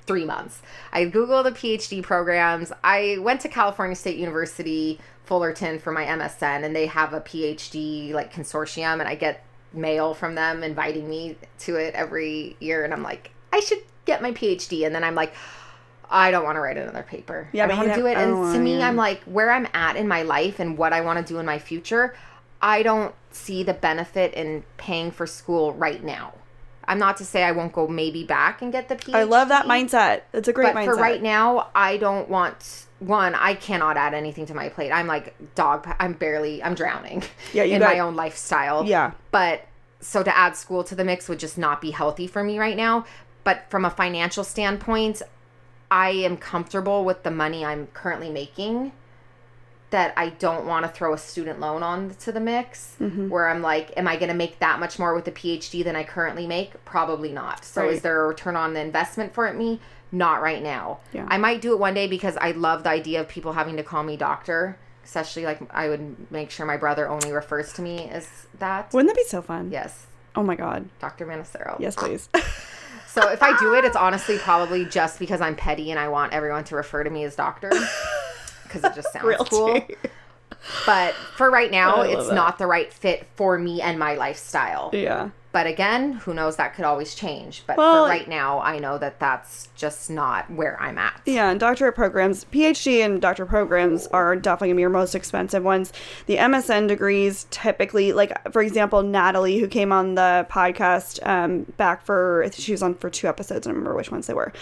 three months. I Google the PhD programs. I went to California State University, Fullerton for my MSN, and they have a PhD like consortium, and I get mail from them inviting me to it every year. And I'm like, I should get my PhD. And then I'm like, I don't want to write another paper. Yeah, I don't want to do it. And oh, to me, yeah. I'm oh, like, where I'm at in my life and what I want to do in my future, I don't see the benefit in paying for school right now. I'm not to say I won't go maybe back and get the PhD. I love that mindset. It's a great But mindset. for right now, I don't want one. I cannot add anything to my plate. I'm like dog. I'm barely. I'm drowning. Yeah, in got- my own lifestyle. Yeah. But so to add school to the mix would just not be healthy for me right now. But from a financial standpoint, I am comfortable with the money I'm currently making. That I don't want to throw a student loan on to the mix, Mm-hmm. where I'm like, am I going to make that much more with the PhD than I currently make? Probably not. So, Right. is there a return on the investment for it me? Not right now. Yeah. I might do it one day because I love the idea of people having to call me doctor. Especially like I would make sure my brother only refers to me as that. Wouldn't that be so fun? Yes, Oh my god. Dr. Manassero. Yes, please. So if I do it, it's honestly probably just because I'm petty and I want everyone to refer to me as doctor because it just sounds Real cool. tea. But for right now, it's not the right fit for me and my lifestyle. yeah. But again, who knows? That could always change. But Well- for right now, I know that that's just not where I'm at. Yeah, and doctorate programs, PhD and doctorate programs are definitely gonna be your most expensive ones. The MSN degrees typically, like for example, Natalie, who came on the podcast um, back for, she was on for two episodes. I don't remember which ones they were,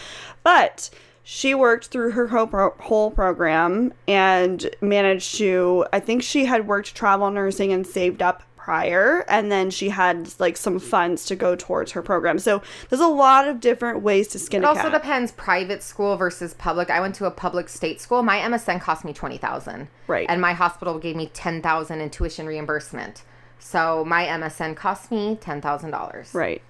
but she worked through her whole, pro- whole program and managed to. I think she had worked travel nursing and saved up prior and then she had like some funds to go towards her program so there's a lot of different ways to skin It also cat depends private school versus public. I went to a public state school. My MSN cost me twenty thousand. Right. And my hospital gave me ten thousand in tuition reimbursement. So my MSN cost me ten thousand dollars. Right.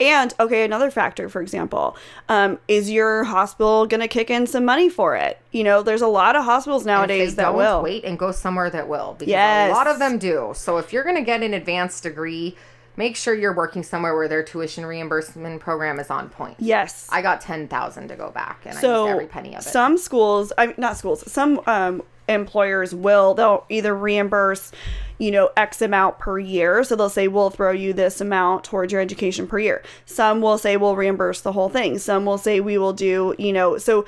And okay, another factor, for example, um, is your hospital going to kick in some money for it? You know, there's a lot of hospitals nowadays that will. wait and go somewhere that will. Because Yes. a lot of them do. So if you're gonna get an advanced degree, make sure you're working somewhere where their tuition reimbursement program is on point. Yes. I got ten thousand to go back and I so used every penny of it. some schools, I mean, not schools, some um, employers will they'll either reimburse, you know, X amount per year. So they'll say we'll throw you this amount towards your education per year. Some will say we'll reimburse the whole thing. Some will say we will do, you know, so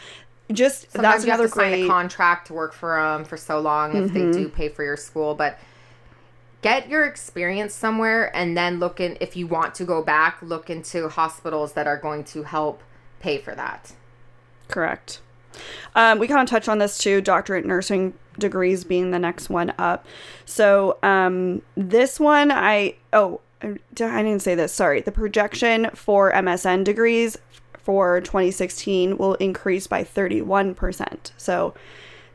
just Sometimes that's you have another to sign great. a contract to work for them for so long if they mm-hmm. do pay for your school, but get your experience somewhere and then look in if you want to go back, look into hospitals that are going to help pay for that. Correct. Um, we kind of touched on this too, doctorate nursing degrees being the next one up. So um, this one, I oh, I didn't say this. Sorry. The projection for MSN degrees for 2016 will increase by 31%. So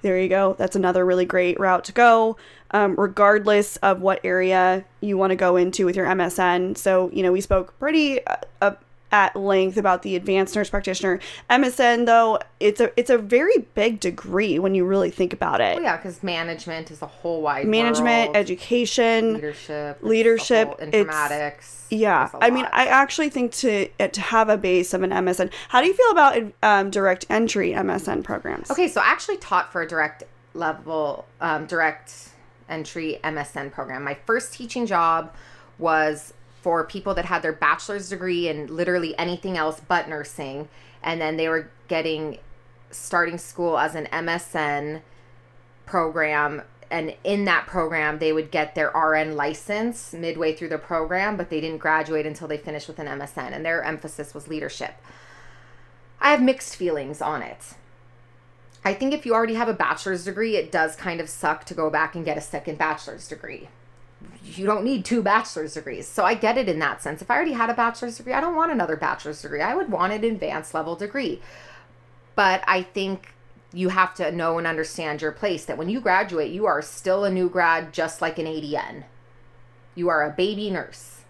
there you go. That's another really great route to go, um, regardless of what area you want to go into with your MSN. So, you know, we spoke pretty uh, uh, at length about the advanced nurse practitioner. MSN, though, it's a it's a very big degree when you really think about it. Oh, yeah, because management is a whole wide Management, world. education, leadership, leadership, whole informatics. Yeah, I I mean. I actually think to to have a base of an MSN. How do you feel about um, direct entry MSN programs? Okay, so I actually taught for a direct level, um, direct entry MSN program. My first teaching job was for people that had their bachelor's degree in literally anything else but nursing, and then they were getting starting school as an MSN program. And in that program, they would get their RN license midway through the program, but they didn't graduate until they finished with an MSN, and their emphasis was leadership. I have mixed feelings on it. I think if you already have a bachelor's degree, it does kind of suck to go back and get a second bachelor's degree. You don't need two bachelor's degrees. So I get it in that sense. If I already had a bachelor's degree, I don't want another bachelor's degree. I would want an advanced level degree. But I think you have to know and understand your place that when you graduate, you are still a new grad, just like an ADN. You are a baby nurse,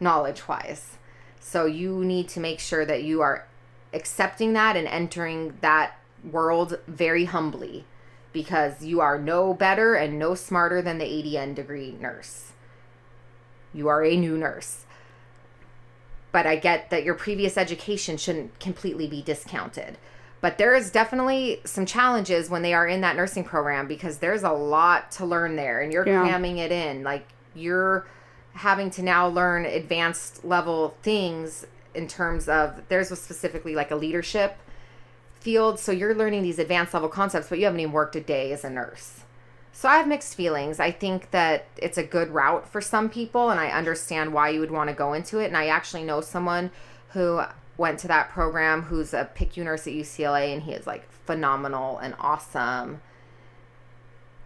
knowledge wise. So you need to make sure that you are accepting that and entering that world very humbly because you are no better and no smarter than the ADN degree nurse. You are a new nurse. But I get that your previous education shouldn't completely be discounted. But there is definitely some challenges when they are in that nursing program because there's a lot to learn there and you're Yeah. cramming it in. Like you're having to now learn advanced level things in terms of there's a specifically like a leadership field. So you're learning these advanced level concepts, but you haven't even worked a day as a nurse. So I have mixed feelings. I think that it's a good route for some people, and I understand why you would want to go into it. And I actually know someone who went to that program who's a PICU nurse at UCLA, and he is like phenomenal and awesome.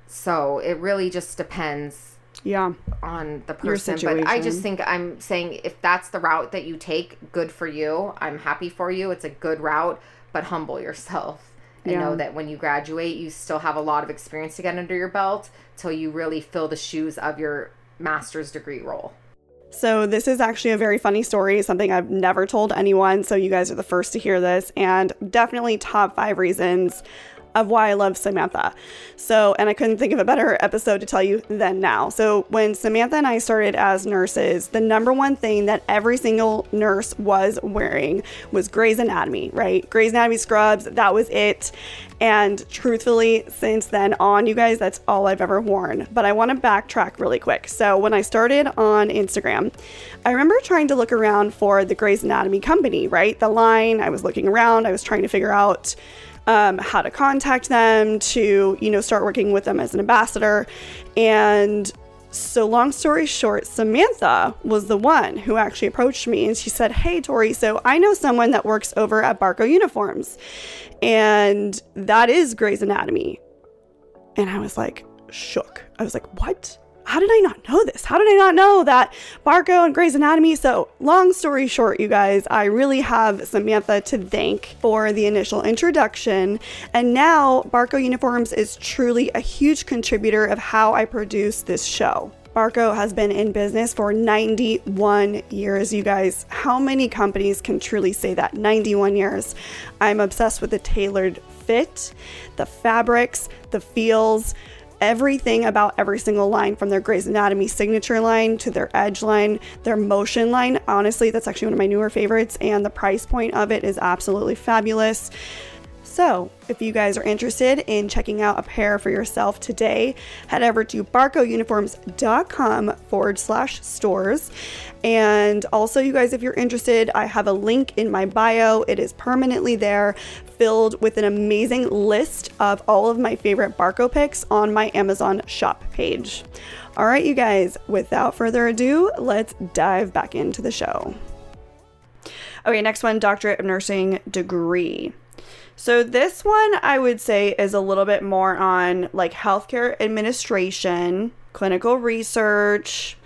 So it really just depends Yeah, on the person. But I just think I'm saying if that's the route that you take, good for you. I'm happy for you. It's a good route, but humble yourself. And Yeah. know that when you graduate, you still have a lot of experience to get under your belt till you really fill the shoes of your master's degree role. So, this is actually a very funny story, something I've never told anyone. So, you guys are the first to hear this, and definitely top five reasons of why I love Samantha. So, and I couldn't think of a better episode to tell you than now. So, when Samantha and I started as nurses, the number one thing that every single nurse was wearing was Grey's Anatomy, right? Grey's Anatomy scrubs, that was it. And truthfully, since then on, you guys, that's all I've ever worn. But I want to backtrack really quick. So, when I started on Instagram, I remember trying to look around for the Grey's Anatomy company, right? The line, I was looking around, I was trying to figure out um, how to contact them to, you know, start working with them as an ambassador. And so, long story short, Samantha was the one who actually approached me and she said, Hey, Tori, so I know someone that works over at Barco Uniforms, and that is Grey's Anatomy. And I was like, shook. I was like, what? How did I not know this? How did I not know that Barco and Grey's Anatomy? So, long story short, you guys, I really have Samantha to thank for the initial introduction. And now, Barco Uniforms is truly a huge contributor of how I produce this show. Barco has been in business for 91 years, you guys. How many companies can truly say that? 91 years. I'm obsessed with the tailored fit, the fabrics, the feels, everything about every single line from their Grey's Anatomy signature line to their edge line, their motion line. Honestly, that's actually one of my newer favorites, and the price point of it is absolutely fabulous. So, if you guys are interested in checking out a pair for yourself today, head over to barcouniforms.com forward slash stores. And also, you guys, if you're interested, I have a link in my bio. It is permanently there, filled with an amazing list of all of my favorite Barco picks on my Amazon shop page. All right, you guys, without further ado, let's dive back into the show. Okay, next one doctorate of nursing degree. So this one I would say is a little bit more on like healthcare administration, clinical research,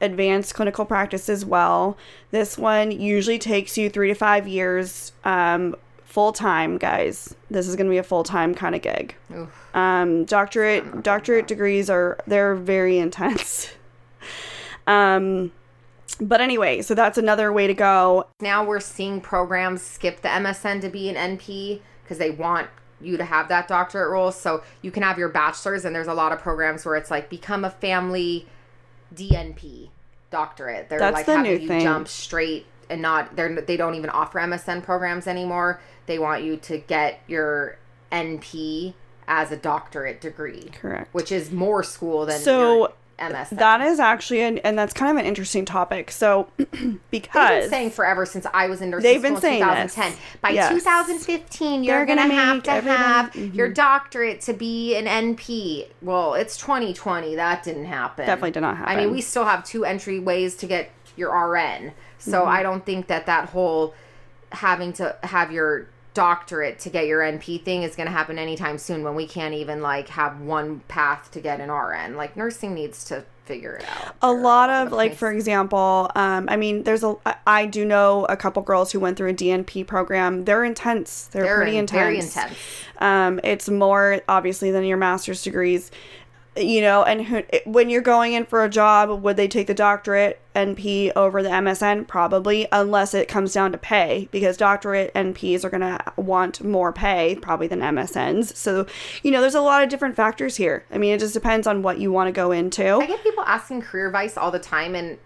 advanced clinical practice as well. This one usually takes you three to five years um, full time, guys. This is going to be a full time kind of gig. Oof. Um, doctorate doctorate degrees are they're very intense. um, but anyway, so that's another way to go. Now we're seeing programs skip the MSN to be an NP because they want you to have that doctorate role. So you can have your bachelor's, and there's a lot of programs where it's like become a family DNP doctorate. They're That's like the having new you thing. jump straight and not they're they don't even offer MSN programs anymore. They want you to get your NP as a doctorate degree, Correct. which is more school than So, MSN. That is actually an, and that's kind of an interesting topic. So They've because been saying forever since I was in nursing They've school been saying in this. 2010. By Yes. 2015, you're going to have to have Mhm. your doctorate to be an NP. Well, it's 2020. That didn't happen. Definitely did not happen. I mean, we still have two entry ways to get your RN. So Mm-hmm. I don't think that that whole having to have your doctorate to get your NP thing is going to happen anytime soon when we can't even like have one path to get an RN. Like nursing needs to figure it out. a lot of like place. for example um i mean there's a I do know a couple girls who went through a dnp program they're intense they're, They're pretty in- intense very intense. um it's more obviously than your master's degrees you know and who, when you're going in for a job would they take the doctorate np over the msn probably unless it comes down to pay because doctorate nps are going to want more pay probably than msns so you know there's a lot of different factors here. I mean it just depends on what you want to go into. I get people asking career advice all the time, and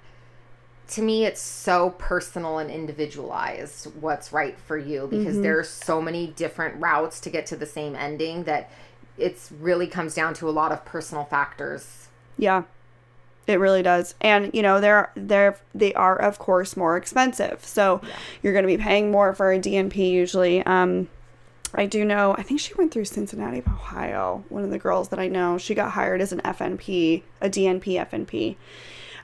to me, it's so personal and individualized what's right for you because mm-hmm. there are so many different routes to get to the same ending that it's really comes down to a lot of personal factors. Yeah. It really does. And you know, they're they're they are of course more expensive. So you're gonna be paying more for a DNP usually. Um I do know I think she went through Cincinnati, Ohio. One of the girls that I know, she got hired as an FNP, a DNP FNP.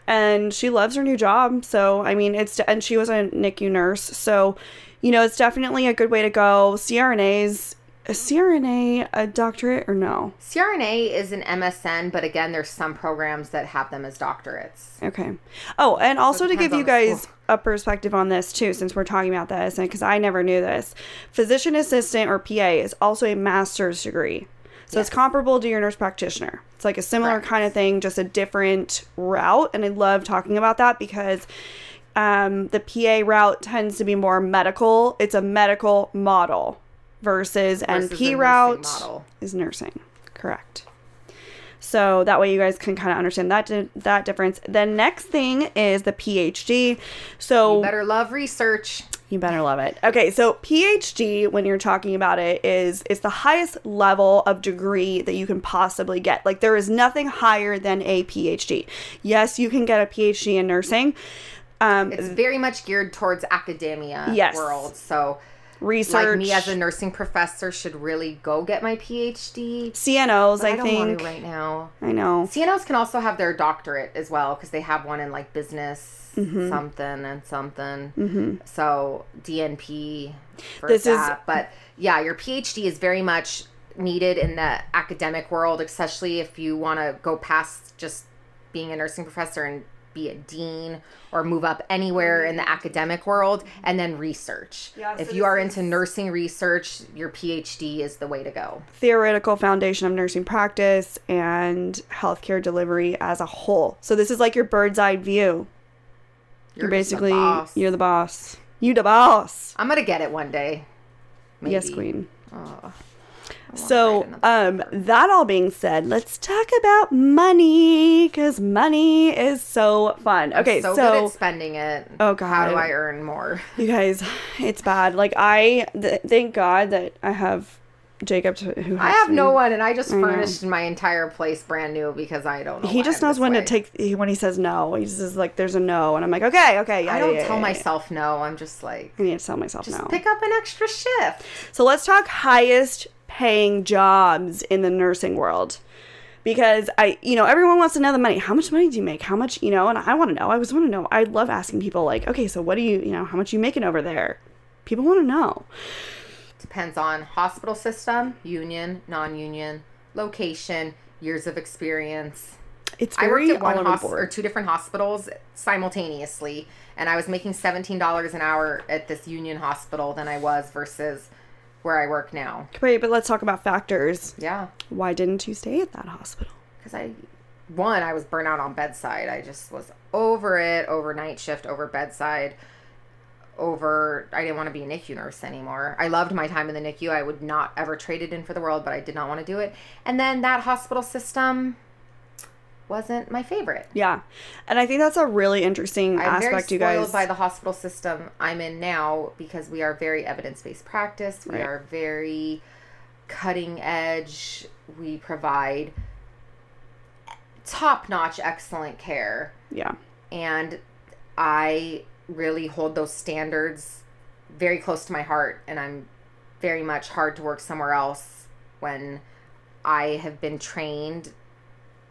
And she loves her new job. So I mean it's and she was a NICU nurse. So, you know, it's definitely a good way to go. CRNAs a CRNA a doctorate or no? CRNA is an MSN, but again, there's some programs that have them as doctorates. Okay. Oh, and also to give you guys a perspective on this too, since we're talking about this, and because I never knew this, physician assistant or PA is also a master's degree. So it's comparable to your nurse practitioner. It's like a similar Correct. kind of thing, just a different route. And I love talking about that because um, the PA route tends to be more medical. It's a medical model versus, Versus NP route model. is nursing. Correct. So that way you guys can kind of understand that di- that difference. The next thing is the PhD. So You better love research. you better love it. Okay, so PhD, when you're talking about it, is it's the highest level of degree that you can possibly get. Like there is nothing higher than a PhD. Yes, you can get a PhD in nursing. Um, It's very much geared towards academia Yes. world. So research, like me as a nursing professor should really go get my PhD. CNOs, I, I, don't think. right now. I know. CNOs can also have their doctorate as well because they have one in like business Mm-hmm. something and something. So DNP for This is- but yeah, your PhD is very much needed in the academic world, especially if you want to go past just being a nursing professor and be a dean or move up anywhere in the academic world and then research. Yeah, so if you are into nursing research, your PhD is the way to go. theoretical foundation of nursing practice and healthcare delivery as a whole. So this is like your bird's eye view. You're, a basically boss. you're the boss. You the boss. I'm gonna get it one day. Maybe. Yes, queen. Oh, So, um, that all being said, let's talk about money because money is so fun. Okay, so, so, good at spending it. Oh, god How do I earn more? you guys, it's bad. Like I, th- thank God that I have Jacob to, who I have me. no one, and I just know. furnished my entire place brand new because I don't know. He just I'm knows when way. to take when he says no. He just is like, "There's a no," and I'm like, "Okay, okay." Yeah, I don't yeah, tell yeah, myself no. I'm just like, I need to tell myself just no. pick up an extra shift. So let's talk highest paying jobs in the nursing world. Because I, you know, everyone wants to know the money. How much money do you make? How much, you know, and I want to know. I always want to know. I love asking people like, okay, so what do you, you know, how much you making over there? People want to know. Depends on hospital system, union, non-union, location, years of experience. It's I very worked at one all over the hos- or two different hospitals simultaneously, and I was making seventeen dollars an hour at this union hospital than I was versus where I work now. Wait, but let's talk about factors. Yeah. Why didn't you stay at that hospital? Because I, one, I was burnt out on bedside. I just was over it, over night shift, over bedside, over. I didn't want to be a NICU nurse anymore. I loved my time in the NICU. I would not ever trade it in for the world, but I did not want to do it. And then that hospital system wasn't my favorite. Yeah. And I think that's a really interesting I'm aspect, very you spoiled guys. by the hospital system I'm in now because we are very evidence based practice. We Right. are very cutting edge. We provide top notch, excellent care. yeah. And I really hold those standards very close to my heart. And I'm very much hard to work somewhere else when I have been trained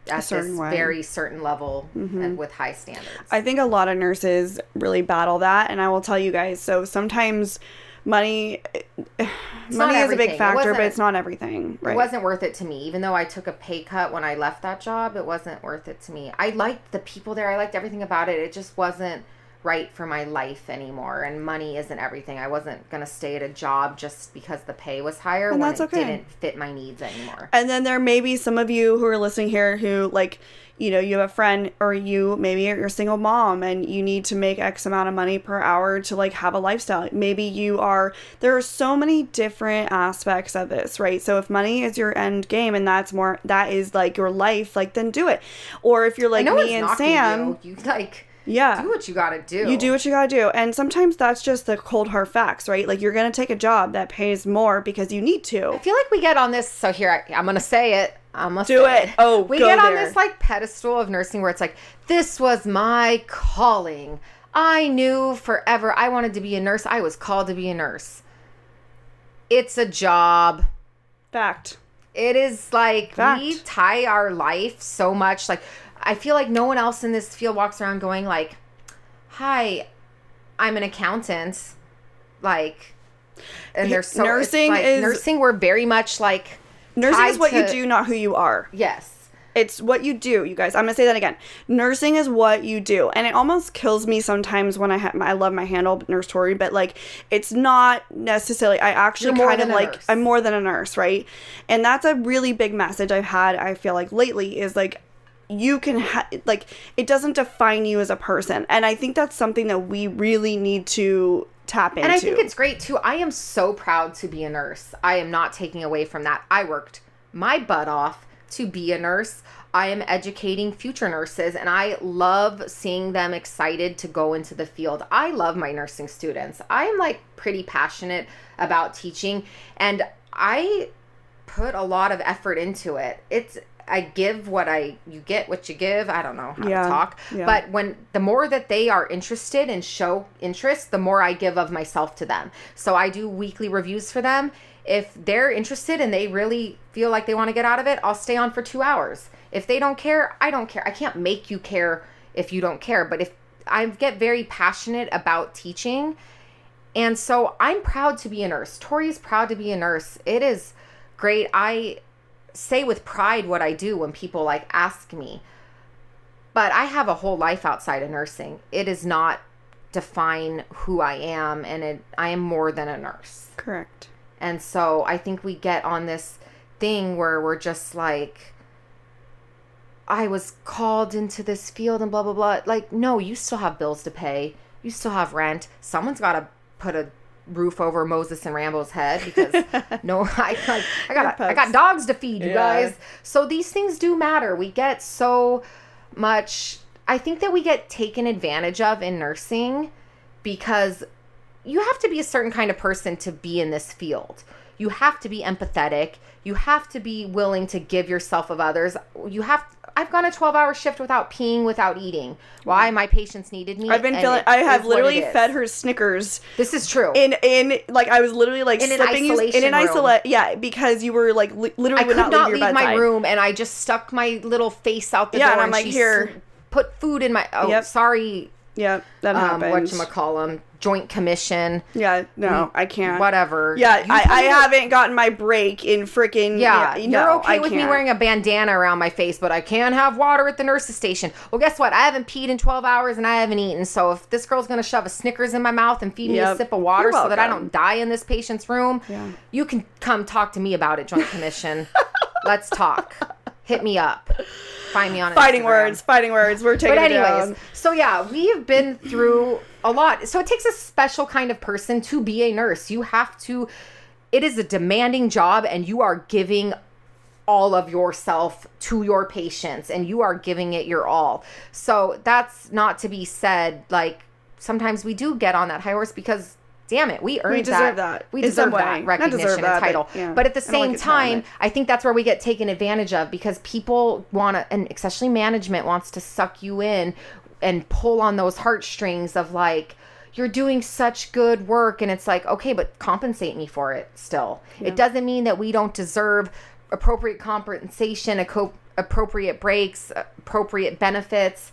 at this way. Mm-hmm. very certain level and with high standards. I think a lot of nurses really battle that, and I will tell you guys. So sometimes money, money is a big It factor, but it's not everything, right? It wasn't worth it to me. Even though I took a pay cut when I left that job, it wasn't worth it to me. I liked the people there. I liked everything about it. It just wasn't right for my life anymore. And money isn't everything. I wasn't going to stay at a job just because the pay was higher And when it okay. didn't fit my needs anymore. And then there may be some of you who are listening here who like, you know, you have a friend or you maybe you're a single mom and you need to make X amount of money per hour to like have a lifestyle. Maybe you are there are so many different aspects of this, right? So if money is your end game and that's more that is like your life, like then do it. Or if you're like me and Sam, you. You like yeah. do what you got to do. You do what you gotta do. And sometimes that's just the cold hard facts, right? Like you're gonna take a job that pays more because you need to. I feel like we get on this. So here, I, I'm gonna say it. I'm gonna Do say it. Oh, we get on this like pedestal of nursing where it's like this was my calling. I knew forever I wanted to be a nurse. I was called to be a nurse. It's a job. Fact. It is like Fact. we tie our life so much. Like I feel like no one else in this field walks around going like, "Hi, I'm an accountant." Like, and they're so Nursing like- is- nursing. We're very much like Nursing is what you do, not who you are. Yes. It's what you do, you guys. I'm gonna say that again. Nursing is what you do, and it almost kills me sometimes when I have. I love my handle, Nurse Tori, but like it's not necessarily. I actually kind of like. nurse. I'm more than a nurse, right? And that's a really big message I've had. I feel like lately is like you can ha- like it doesn't define you as a person, and I think that's something that we really need to tap into. And I think it's great too. I am so proud to be a nurse. I am not taking away from that. I worked my butt off to be a nurse. I am educating future nurses and I love seeing them excited to go into the field. I love my nursing students. I'm like pretty passionate about teaching and I put a lot of effort into it. It's I give what I you get what you give. I don't know how Yeah, to talk. yeah. But when the more that they are interested and show interest, the more I give of myself to them. So I do weekly reviews for them. If they're interested and they really feel like they want to get out of it, I'll stay on for 2 hours. If they don't care, I don't care. I can't make you care if you don't care, but if I get very passionate about teaching, and so I'm proud to be a nurse. Tori's proud to be a nurse. It is great. I say with pride what I do when people like ask me. But I have a whole life outside of nursing. It does not define who I am and it I am more than a nurse. correct. And so I think we get on this thing where we're just like I was called into this field and blah blah blah. Like no, you still have bills to pay. You still have rent. Someone's got to put a roof over Moses and Rambo's head because no, I like I got I got dogs to feed, you Yeah. guys. So these things do matter. We get so much I think that we get taken advantage of in nursing because you have to be a certain kind of person to be in this field. You have to be empathetic. You have to be willing to give yourself of others. You have I've gone a 12-hour shift without peeing, without eating. Why my patients needed me. I've been feeling. I have literally fed her Snickers This is true. in in like I was literally like In an slipping you in an isolate. Yeah, because you were like li- literally I would could not, leave, your my room and I just stuck my little face out the Yeah, door and I'm like, she "Here." put food in my Oh, Yep. sorry. Yeah, that Um, happens. whatchamacallem, joint commission, yeah, no, mm, I can't. whatever. Yeah, I, I haven't gotten my break in freaking. Yeah, yeah you're no, okay I with me can't. wearing a bandana around my face, but I can't have water at the nurse's station. Well, guess what? I haven't peed in 12 hours and I haven't eaten. So if this girl's gonna shove a Snickers in my mouth and feed me a sip of water so that I don't die in this patient's room, Yeah. you can come talk to me about it, Joint Commission. Let's talk. Hit me up. Find me on Fighting Instagram. words, fighting words. We're taking But it anyways, so yeah, we've been through a lot. So it takes a special kind of person to be a nurse. You have to it is a demanding job and you are giving all of yourself to your patients and you are giving it your all. So that's not to be said like sometimes we do get on that high horse because damn it, we earned deserve that We deserve that recognition deserve that, and but, title. yeah. But at the like same time. I think that's where we get taken advantage of because people want to, and especially management wants to suck you in and pull on those heartstrings of like, you're doing such good work. And it's like, okay, but compensate me for it still. It doesn't mean that we don't deserve appropriate compensation, aco- appropriate breaks, appropriate benefits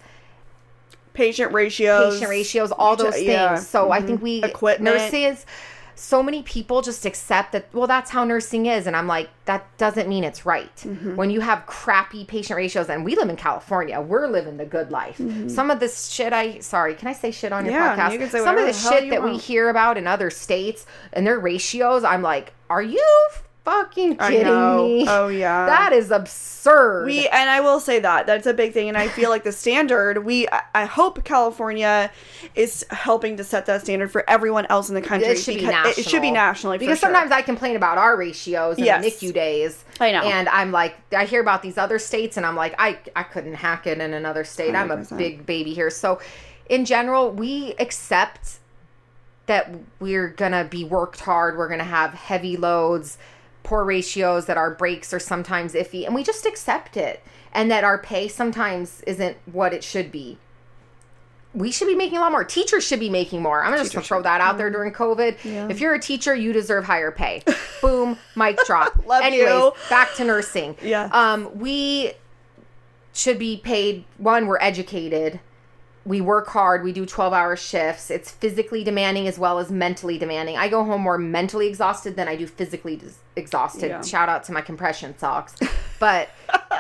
Patient ratios. patient ratios, all Each- those things. yeah. So I Mhm. think we Equipment. nurses. So many people just accept that. Well, that's how nursing is, and I'm like, that doesn't mean it's right. Mm-hmm. When you have crappy patient ratios, and we live in California, we're living the good life. Some of this shit, I sorry, can I say shit on your Mm-hmm. Yeah, podcast? you Some of the the shit that we hear about in other states and their ratios, I'm like, are you fucking kidding me? Oh yeah. that is absurd. We and I will say that that's a big thing, and I feel like the standard. We I- I hope California is helping to set that standard for everyone else in the country. It should be national. It should be nationally because sure. sometimes I complain about our ratios in Yes. NICU days. I know. and I'm like, I hear about these other states, and I'm like, I I couldn't hack it in another state. i am a big baby here. So, in general, we accept that we're gonna be worked hard. We're gonna have heavy loads, poor ratios. That our breaks are sometimes iffy, and we just accept it. And that our pay sometimes isn't what it should be we should be making a lot more. Teachers should be making more. I'm just gonna throw that out there during COVID. Yeah. If you're a teacher, you deserve higher pay. Boom, mic drop. Love Anyways, you. back to nursing. Yeah. Um, we should be paid. One, we're educated. We work hard. We do 12 hour shifts. It's physically demanding as well as mentally demanding. I go home more mentally exhausted than I do physically dis- exhausted. Yeah. Shout out to my compression socks. But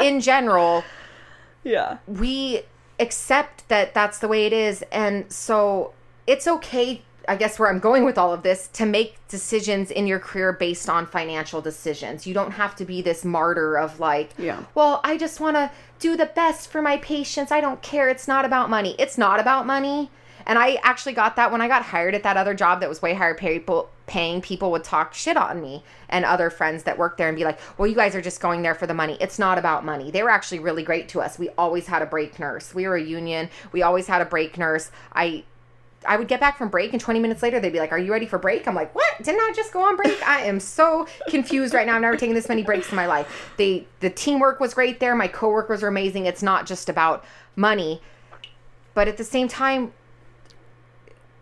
in general, yeah. we accept that that's the way it is and so it's okay i guess where i'm going with all of this to make decisions in your career based on financial decisions you don't have to be this martyr of like Yeah. well i just want to do the best for my patients. I don't care. It's not about money. It's not about money. And i actually got that when i got hired at that other job that was way higher people paying people would talk shit on me and other friends that worked there and be like well you guys are just going there for the money. It's not about money. They were actually really great to us. We always had a break nurse. We were a union. We always had a break nurse. I I would get back from break and 20 minutes later they'd be like, "Are you ready for break?" I'm like, "What? Didn't I just go on break?" I am so confused right now. I've never taken this many breaks in my life. They the teamwork was great there. My coworkers were amazing. It's not just about money. But at the same time,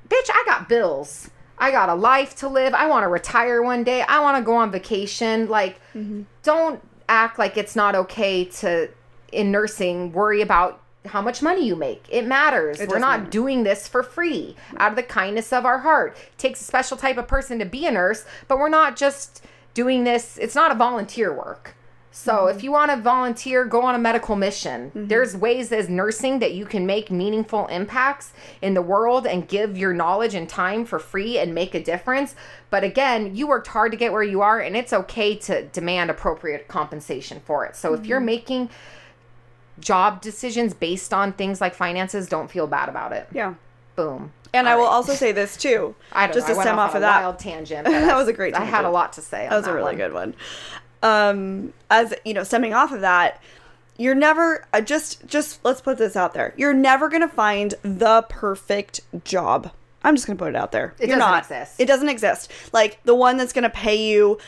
bitch, I got bills. I got a life to live. I want to retire one day. I want to go on vacation. Like, mm-hmm. don't act like it's not okay to, in nursing, worry about how much money you make. It matters. It We're not matter. doing this for free out of the kindness of our heart. It takes a special type of person to be a nurse, but we're not just doing this. It's not a volunteer work. So mm-hmm. if you want to volunteer, go on a medical mission. Mm-hmm. There's ways as nursing that you can make meaningful impacts in the world and give your knowledge and time for free and make a difference. But again, you worked hard to get where you are and it's okay to demand appropriate compensation for it. So if you're mm-hmm. making job decisions based on things like finances, don't feel bad about it. Yeah. Boom. And I All will right. also say this too. I don't just know. to I went stem off, off of a that. wild tangent. That was a great I had a lot to say. That was a really one. good one. Um, as you know, stemming off of that, you're never uh, just just let's put this out there. You're never gonna find the perfect job. I'm just gonna put it out there. It you're doesn't not. exist. It doesn't exist. Like the one that's gonna pay you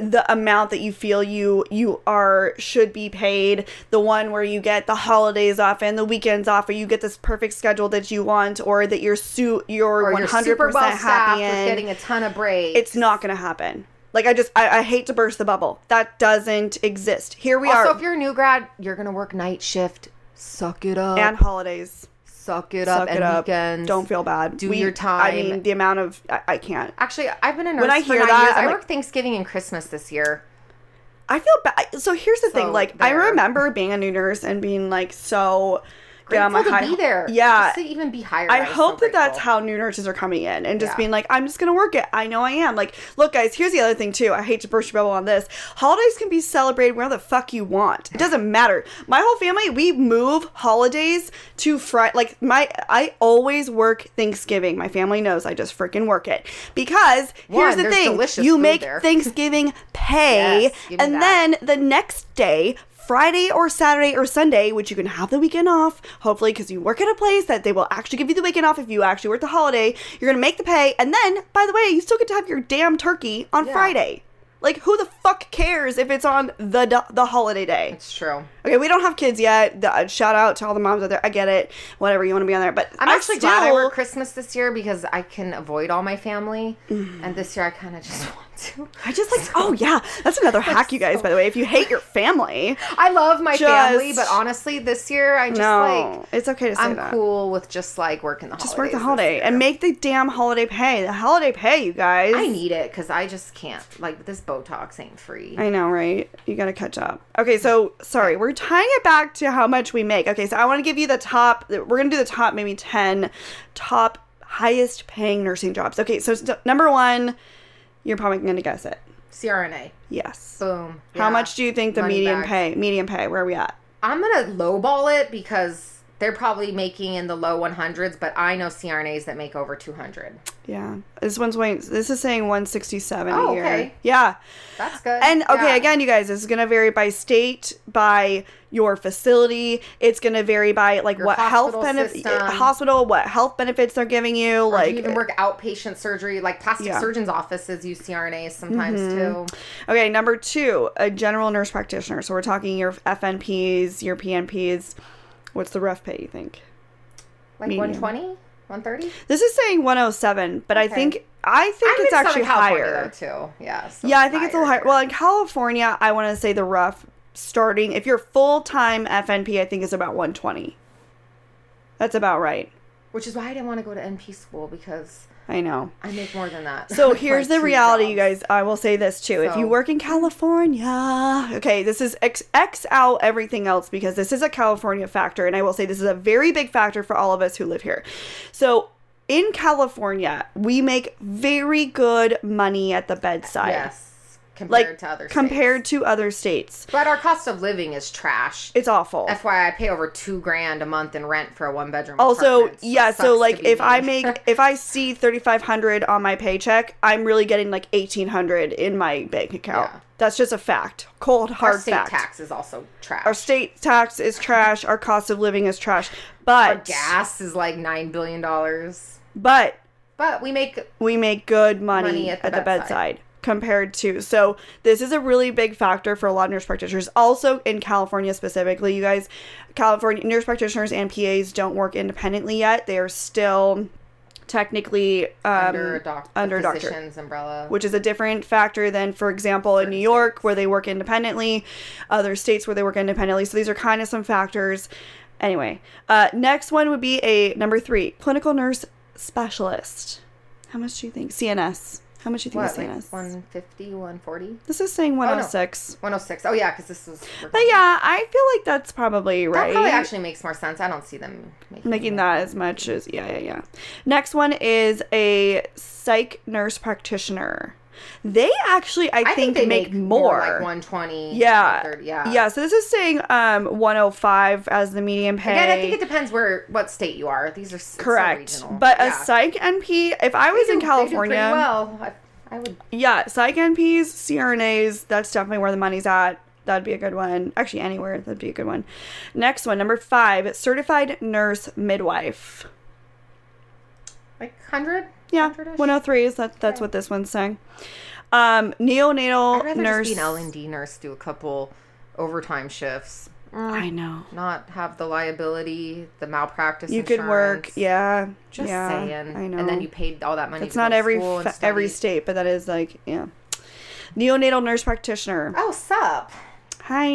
the amount that you feel you you are should be paid the one where you get the holidays off and the weekends off or you get this perfect schedule that you want or that you're su- you're 100% you're super happy in getting a ton of breaks. it's not going to happen. Like I just I, I hate to burst the bubble. That doesn't exist. Here we also, are So if you're a new grad, you're gonna work night shift. Suck it up. and holidays. Suck it Suck up it and up. weekends. Don't feel bad. Do your time. I mean, the amount of I, I can't. Actually, I've been a nurse When I for hear nine that, years. I like- work Thanksgiving and Christmas this year. I feel bad. So here's the thing. So, Like I remember being a new nurse and being like so Grateful my to high. be there. Yeah. Just to even be hired. I was so hope that that's how new nurses are coming in and just Yeah. being like, I'm just gonna work it. I know I am. Like, look, guys, here's the other thing too. I hate to burst your bubble on this. Holidays can be celebrated where the fuck you want. It doesn't matter. My whole family, we move holidays to Friday. Like my, I always work Thanksgiving. My family knows I just freaking work it because here's the thing: you make there. Thanksgiving pay, Yes, and then the next day. Friday or Saturday or Sunday, which you can have the weekend off, hopefully, because you work at a place that they will actually give you the weekend off if you actually work the holiday. You're gonna make the pay, and then, by the way, you still get to have your damn turkey on Yeah. Friday. Like, who the fuck cares if it's on the the, holiday day? It's true. Okay, we don't have kids yet. The- uh, shout out to all the moms out there. I get it. Whatever you want to be on there, but I'm I actually still, glad I work Christmas this year because I can avoid all my family. Mm. And this year I kind of just want I just like. Oh yeah, that's another hack, you guys. By the way, if you hate your family, I love my Just- family, but honestly, this year I just no, like it's okay to say I'm that. cool with just like working the Just work the holiday and make the damn holiday pay. The holiday pay, you guys. I need it because I just can't. Like this Botox ain't free. I know, right? You gotta catch up. Okay, so sorry, we're tying it back to how much we make. Okay, so I want to give you the top. We're gonna do the top maybe ten top highest paying nursing jobs. Okay, so number one, you're probably gonna guess it. CRNA. Yes. Boom. How Yeah. much do you think the Money median back. pay? Median pay? Where are we at? I'm gonna lowball it because they're probably making in the low 100s, but I know CRNAs that make over 200. Yeah, this one's waiting. This is saying 167 Oh, a year. okay. Yeah. That's good. And okay, Yeah. again, you guys, this is gonna vary by state, by your facility. It's gonna vary by like Your what health benefits, hospital, what health benefits they're giving you. Or like, you even work outpatient surgery, like plastic Yeah. Mm-hmm. surgeons' offices use CRNAs sometimes too. okay, number two, a general nurse practitioner. So we're talking your FNPs, your PNPs. What's the rough pay? You think? Like Medium. 120, 130. This is saying 107, but I Okay. think I think it's actually higher. though, too. Yeah. so Yeah, I think it's a little higher. Well, in California, I want to say the rough starting if you're full time FNP, I think is about 120. That's about right. which is why I didn't want to go to NP school because I know. I make more than that. So here's the reality, you guys. I will say this too. if you work in California, okay, this is X, X out everything else because this is a California factor. And I will say this is a very big factor for all of us who live here. So in California, we make very good money at the bedside. Yes, compared Like to other compared states. to other states. But our cost of living is trash. It's awful. FYI, I pay over two grand a month in rent for a one bedroom. also yeah so like if i make if i see 3500 on my paycheck i'm really getting like 1800 in my bank account Yeah. that's just a fact cold hard our state fact tax is also trash. our state tax is trash our cost of living is trash but Our gas is like nine billion dollars. but But we make we make good money, Money at, at the, the bedside. Compared to. So this is a really big factor for a lot of nurse practitioners. Also in california specifically you guys california nurse practitioners and pas don't work independently yet. They are still technically um, under a doc- under doctor umbrella. which is a different factor than for example in new york where they work independently other states where they work independently. So these are kind of some factors. Anyway uh, next one would be a number three clinical nurse specialist. How much do you think? Cns how much do you think what, is like cns 150, 140? this is saying 106 106. Oh, yeah, because this is. but yeah i feel like that's probably right. That probably actually makes more sense. I don't see them making, making that as much as yeah yeah yeah next one is a psych nurse practitioner they actually i, I think, they make, more, more like 120. Yeah. 130, yeah. Yeah, so this is saying um 105 as the median pay. Again, I think it depends where what state you are. These are so Correct. regional. But a psych NP, if I was do- in California, well. I, I would. yeah, psych NPs, CRNAs, that's definitely where the money's at. That'd be a good one. Actually, anywhere, that'd be a good one. Next one, number five, certified nurse midwife. Like 100? Yeah, 103 is that. That's what this one's saying. Um, neonatal I'd rather nurse. just be an L&D nurse, do a couple overtime shifts. Mm, I know. not have the liability, the malpractice You could work, yeah. Just yeah, saying. I know. And then you paid all that money It's not every fa- every state, but that is like yeah. Neonatal nurse practitioner. Oh, sup. Hi.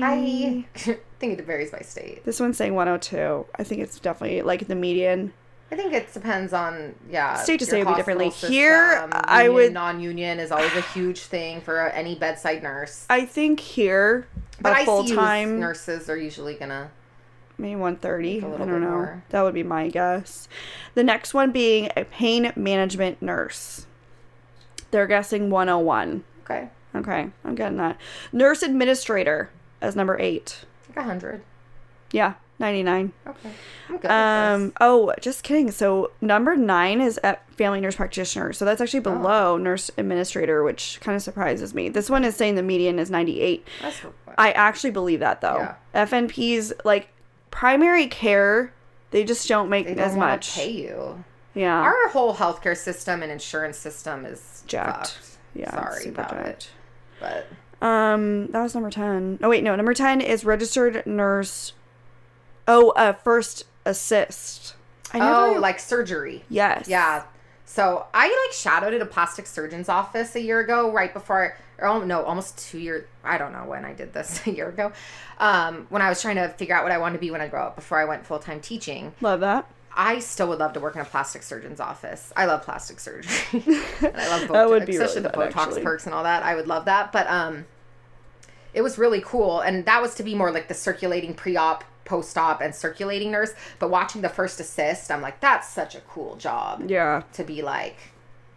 Hi. I think it varies by state. This one's saying 102. I think it's definitely like the median. I think it depends on yeah State to state would be differently. hospital Here, system. I would- non-union is always a huge thing for any bedside nurse. I think here, But full time, nurses are usually gonna maybe 130. I don't know. more. That would be my guess. The next one being a pain management nurse. They're guessing 101. okay, Okay, I'm getting that. Nurse administrator as number eight. like a hundred. Yeah, 99. Okay, I'm good. Um. Oh, just kidding. So number nine is at family nurse practitioner. So that's actually below nurse administrator, which kind of surprises me. This one is saying the median is 98. this. That's I actually believe that though. Yeah. FNPs like primary care, they just don't make they don't as much. pay you. Yeah. Our whole healthcare system and insurance system is Jacked. fucked. yeah. sorry about jacked. it, but Um, that was number 10. Oh, wait, no. Number 10 is registered nurse. Oh, uh, first assist. I oh, never- like surgery. yes. Yeah. So I like shadowed at a plastic surgeon's office a year ago, right before, or oh, no, almost two years. I don't know when I did this a year ago. Um, when I was trying to figure out what I wanted to be when I grow up before I went full time teaching. Love that. I still would love to work in a plastic surgeon's office. I love plastic surgery. and I love Botox, That would be especially really the fun, Botox actually. perks and all that. I would love that. But um, it was really cool, and that was to be more like the circulating pre-op, post-op, and circulating nurse. But watching the first assist, I'm like, that's such a cool job Yeah. to be like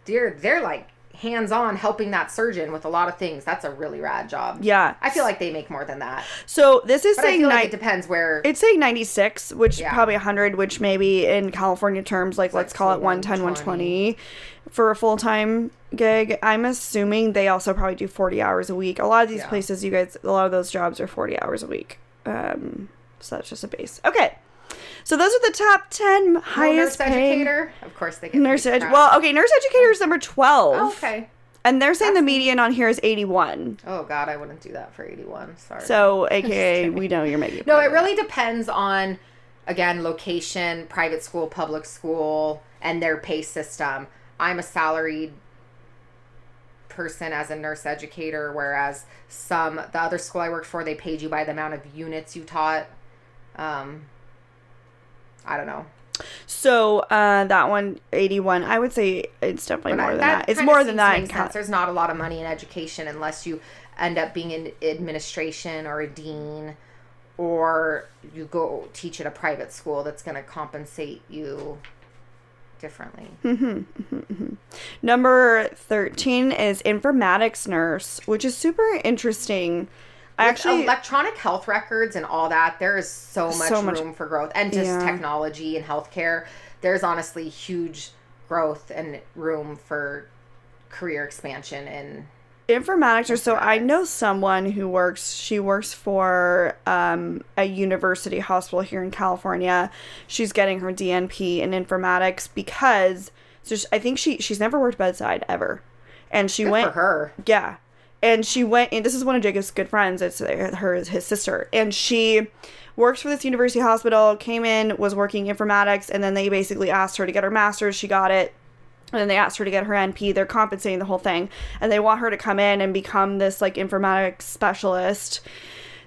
they're they're like hands-on helping that surgeon with a lot of things that's a really rad job Yeah. i feel like they make more than that So this is but i saying feel like it depends where it's saying 96, which Yeah. probably 100, which maybe in California terms, like let's call it to 110, 120 for a full time gig. I'm assuming they also probably do 40 hours a week. A lot of these Yeah. places, you guys, a lot of those jobs are 40 hours a week. Um, so that's just a base. Okay. So those are the top 10 No highest nurse paying educator? Of course they get nurse paid ed- crap. well okay nurse educator is number 12 Oh, okay. And they're saying the median on here is 81 oh god i wouldn't do that for 81 sorry. So aka we know you're making no it really depends on again location private school public school and their pay system. I'm a salaried person as a nurse educator whereas some the other school i worked for they paid you by the amount of units you taught um i don't know So uh, that one, 81. I would say it's definitely more I- than that. It's more than that. sense. There's not a lot of money in education unless you end up being in administration or a dean, or you go teach at a private school that's going to compensate you differently. Number 13 is informatics nurse, which is super interesting. I actually, electronic health records and all that, there is so much So much- room for growth, and just Yeah. technology and healthcare. There's honestly huge growth and room for career expansion and informatics or So I know someone who works, she works for um, a university hospital here in California. She's getting her DNP in informatics because, so she, I think she, she's never worked bedside ever. And she good went, for her. Yeah. And she went, and this is one of Jacob's good friends. It's her, his sister. And she works for this university hospital, came in, was working informatics, and then they basically asked her to get her master's. She got it. And then they asked her to get her NP. They're compensating the whole thing. And they want her to come in and become this like informatics specialist.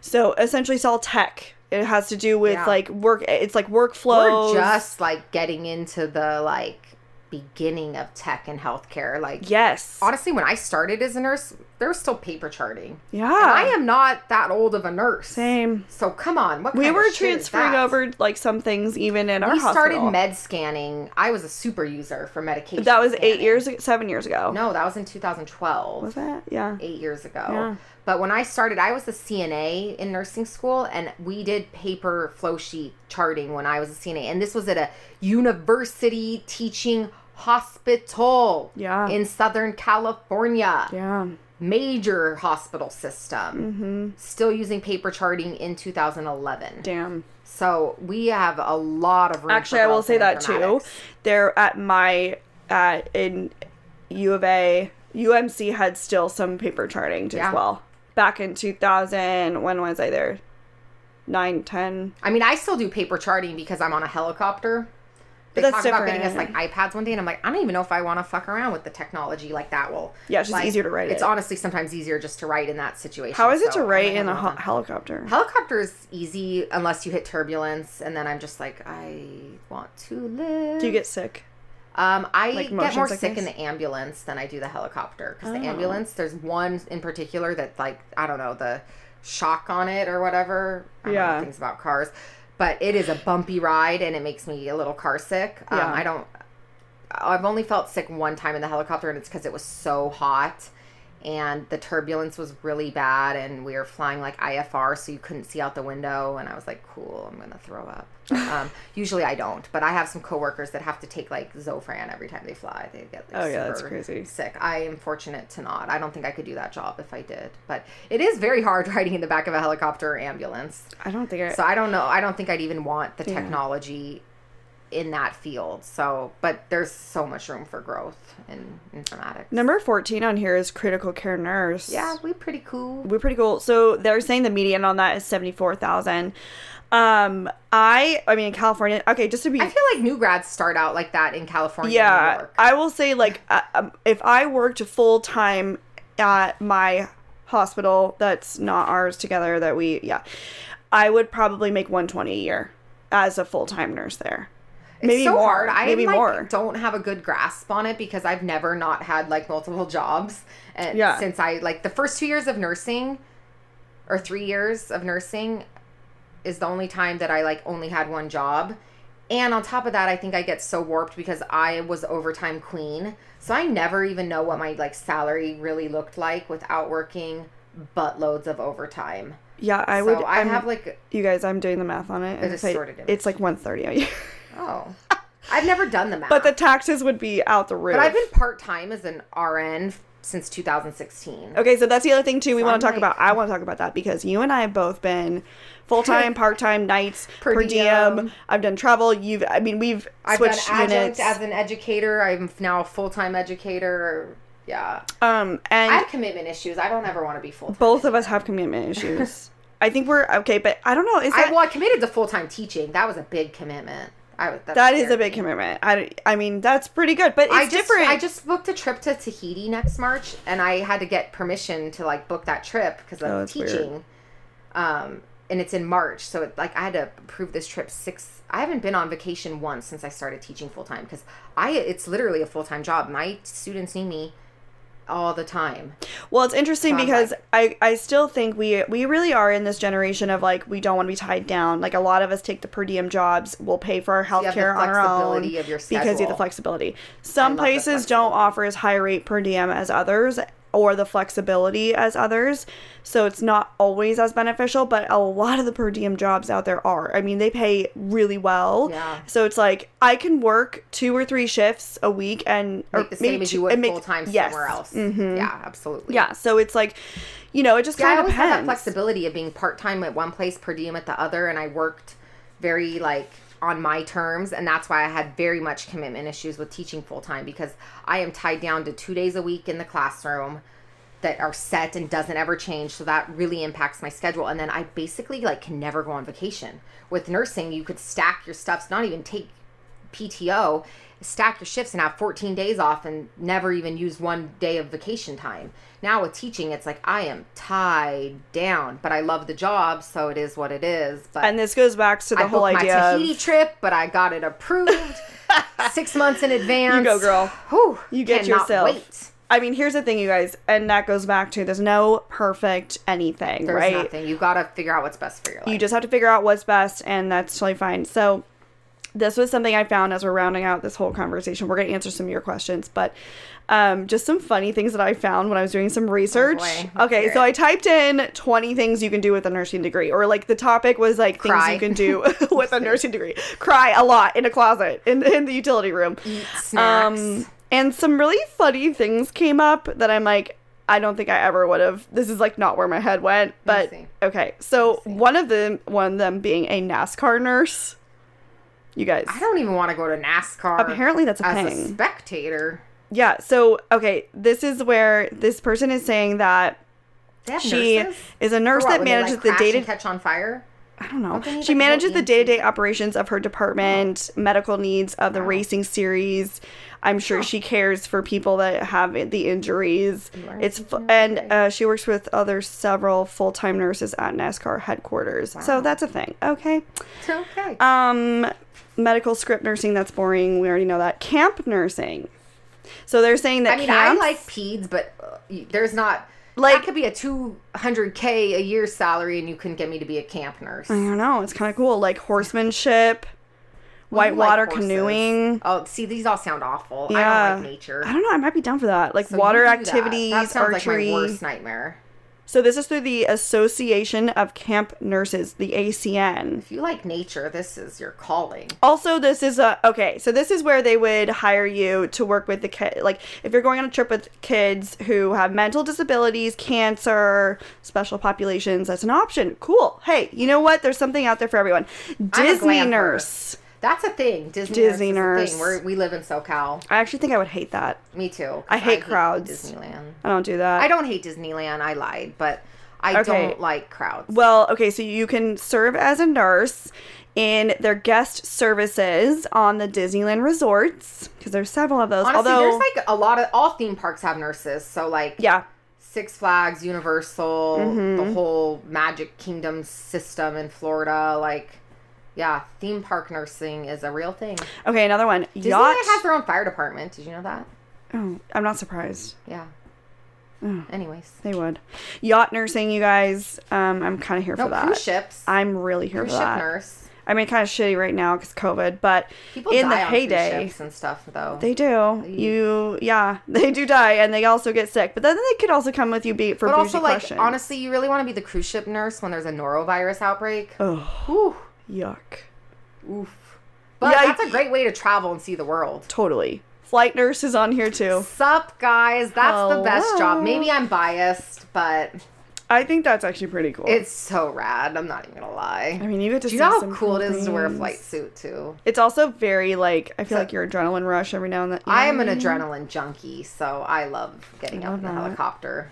So essentially, it's all tech. It has to do with Yeah. like work, it's like workflow just like getting into the like beginning of tech and healthcare. Like Yes. honestly, when I started as a nurse, there was still paper charting. Yeah. And I am not that old of a nurse. Same. So come on, what We were of shit is transferring over like some things even in our We started med scanning. I was a super user for medication. That was eight years, seven years ago. No, that was in 2012. Was that? Yeah. eight years ago. Yeah. But when I started, I was a CNA in nursing school, and we did paper flow sheet charting when I was a CNA. And this was at a university teaching hospital Yeah. in Southern California. Yeah. Major hospital system. Mm-hmm. Still using paper charting in 2011. Damn. So we have a lot of room. Actually, I will say that too. They're at my at in U of A, UMC had still some paper charting Yeah. as well. Back in 2000, when was I there? Nine, ten. I mean, I still do paper charting because I'm on a helicopter. They that's talked about getting us like iPads one day, and I'm like, I don't even know if I want to fuck around with the technology like that. Well, Yeah, it's just like, easier to write It's it. honestly sometimes easier just to write in that situation. How is it so to write in a hel- helicopter? Helicopter is easy unless you hit turbulence, and then I'm just like, I want to live. Do you get sick? Um, I Like get more sickness? sick in the ambulance than I do the helicopter because Oh. the ambulance, there's one in particular that like I don't know the shock on it or whatever. I don't know Yeah. things about cars, but it is a bumpy ride and it makes me a little car sick. Um, Yeah. I don't. I've only felt sick one time in the helicopter, and it's because it was so hot. And the turbulence was really bad, and we were flying like IFR, so you couldn't see out the window. And I was like, "Cool, I'm gonna throw up." Um, usually I don't, but I have some coworkers that have to take like Zofran every time they fly. They get like, Oh, yeah, that's super crazy. sick. I am fortunate to not. I don't think I could do that job if I did, but it is very hard riding in the back of a helicopter or ambulance. I don't think I. So I don't know. I don't think I'd even want the Yeah. technology in that field. So, but there's so much room for growth in informatics. Number 14 on here is critical care nurse. Yeah, we pretty cool. We're pretty cool. So they're saying the median on that is 74,000. Um, I, I mean, in California, okay, just to be, I feel like new grads start out like that in California, yeah. I will say, like, uh, um, if I worked full time at my hospital that's not ours together, that we, yeah, I would probably make 120 a year as a full time nurse there. It's maybe so more. hard. I maybe like, more. don't have a good grasp on it because I've never not had like multiple jobs. And Yeah. since I like the first two years of nursing or three years of nursing is the only time that I like only had one job. And on top of that, I think I get so warped because I was overtime queen. So I never even know what my like salary really looked like without working buttloads of overtime. Yeah, I so would. I I'm- have like you guys, I'm doing the math on it. and just if I- sorted it. It's like 130 a year. Oh. I've never done the math. but the taxes would be out the roof. But I've been part time as an RN since 2016. Okay, so that's the other thing too. We So want to talk like- about. I want to talk about that because you and I have both been full time, part time, nights, per, Per diem. diem. I've done travel. You've. I mean, we've I've switched adjunct units. as an educator. I'm now a full time educator. Yeah, um, and I have commitment issues. I don't ever want to be full both of us have commitment issues. I think we're okay, but I don't know. Is I that well, I committed to full time teaching. That was a big commitment. I that is a big commitment? I, I mean, that's pretty good, but it's I just different. I just booked a trip to Tahiti next March, and I had to get permission to like book that trip because Oh, of that's weird. teaching. Um, and it's in March, so it, like I had to approve this trip six. I haven't been on vacation once since I started teaching full time because I it's literally a full time job. My students need me all the time. Well, it's interesting So because I, I still think we we really are in this generation of like we don't want to be tied down. Like a lot of us take the per diem jobs. We'll pay for our the healthcare on our own flexibility of your because you have the flexibility. Some places don't offer as high rate per diem as others or the flexibility as others. So it's not always as beneficial, but a lot of the per diem jobs out there are. I mean, they pay really well. Yeah. So it's like I can work two or three shifts a week and or Like the same maybe as two- you would full time yes. somewhere else. Mhm. Yeah, absolutely. Yeah, so it's like, you know, it just Yeah, kind of always had that flexibility of being part time at one place, per diem at the other, and I worked very like on my terms, and that's why I had very much commitment issues with teaching full time because I am tied down to two days a week in the classroom that are set and doesn't ever change so that really impacts my schedule. And then i basically like can never go on vacation. With nursing you could stack your stuff not even take PTO, stack your shifts and have 14 days off and never even use one day of vacation time. Now with teaching, it's like I am tied down, but I love the job, so it is what it is. But and this goes back to the I whole booked my idea Tahiti of trip, but I got it approved six months in advance. You go, girl. Whew, You get yourself. Wait. I mean, here's the thing, you guys, and that goes back to there's no perfect anything, There's right? nothing. You got to figure out what's best for your life. You just have to figure out what's best, and that's totally fine. So, this was something I found as we're rounding out this whole conversation. We're going to answer some of your questions, but um, just some funny things that I found when I was doing some research. Let's okay, so. I typed in 20 things you can do with a nursing degree, or like the topic was like things you can do with a nursing degree. Cry a lot in a closet in, in the utility room. Eat snacks. Um, and some really funny things came up that I'm like, I don't think I ever would have. This is like not where my head went. But okay, so Let me see. one of them, one of them being a NASCAR nurse. You guys, I don't even want to go to NASCAR. apparently that's a as a thing. spectator. yeah. So okay, this is where this person is saying that she nurses? is a nurse that when they, like, manages the crash data. catch on fire. I don't know. Don't she like, manages the day to day operations of her department, medical needs of the Wow. racing series. I'm sure she cares for people that have the injuries. It's and uh, she works with other several full time nurses at NASCAR headquarters. So that's a thing. Okay. Okay. Um, medical script nursing. That's boring. We already know that. Camp nursing. So they're saying that I mean, camps, I like peds, but uh, there's not Like- that could be a 200k a year salary, and you couldn't get me to be a camp nurse. I don't know. It's kind of cool. Like horsemanship, Well, you like whitewater canoeing. Oh, see, these all sound awful. I don't like nature. I don't know. I might be down for that. Like So water that. activities, That sounds archery. like my worst nightmare. So this is through the Association of Camp Nurses, the ACN. If you like nature, this is your calling. Also, this is a okay. So this is where they would hire you to work with the kid. Like if you're going on a trip with kids who have mental disabilities, cancer, special populations, that's an option. Cool. Hey, you know what? There's something out there for everyone. Disney nurse. That's a thing. Disney, Disney nurse. Is a nurse. thing. We're, we live in SoCal. I actually think I would hate that. Me too. I hate crowds. Disneyland. I don't do that. I don't hate Disneyland. I lied, but I Okay. don't like crowds. Well, okay, so you can serve as a nurse in their guest services on the Disneyland resorts because there's several of those. Honestly, Although, there's like a lot of all theme parks have nurses. So like yeah, Six Flags, Universal, Mm-hmm. the whole Magic Kingdom system in Florida, like yeah, theme park nursing is a real thing. okay, another one. Disneyland Yacht. has their own fire department. Did you know that? oh, I'm not surprised. Yeah. Mm. Anyways, They would. Yacht nursing, you guys. Um, I'm kind of here no for that. cruise ships. I'm really here for that. cruise for ship that. nurse. I mean, kind of shitty right now because COVID, but People in the heyday, ships and stuff though. they do. You, yeah, they do die, and they also get sick. But then they could also come with you be for but also, like, honestly, you really want to be the cruise ship nurse when there's a norovirus outbreak. oh, Whew. Yuck. Oof. But Yeah, that's a great way to travel and see the world. Totally. Flight nurse is on here too. Sup, guys? That's the best job. Maybe I'm biased, but I think that's actually pretty cool. it's so rad. I'm not even gonna lie. I mean, you get to Do you know how cool it is to wear a flight suit too? It's also very like I feel So- like your adrenaline rush every now and then. you know I am an adrenaline junkie, so I love getting I up in the helicopter.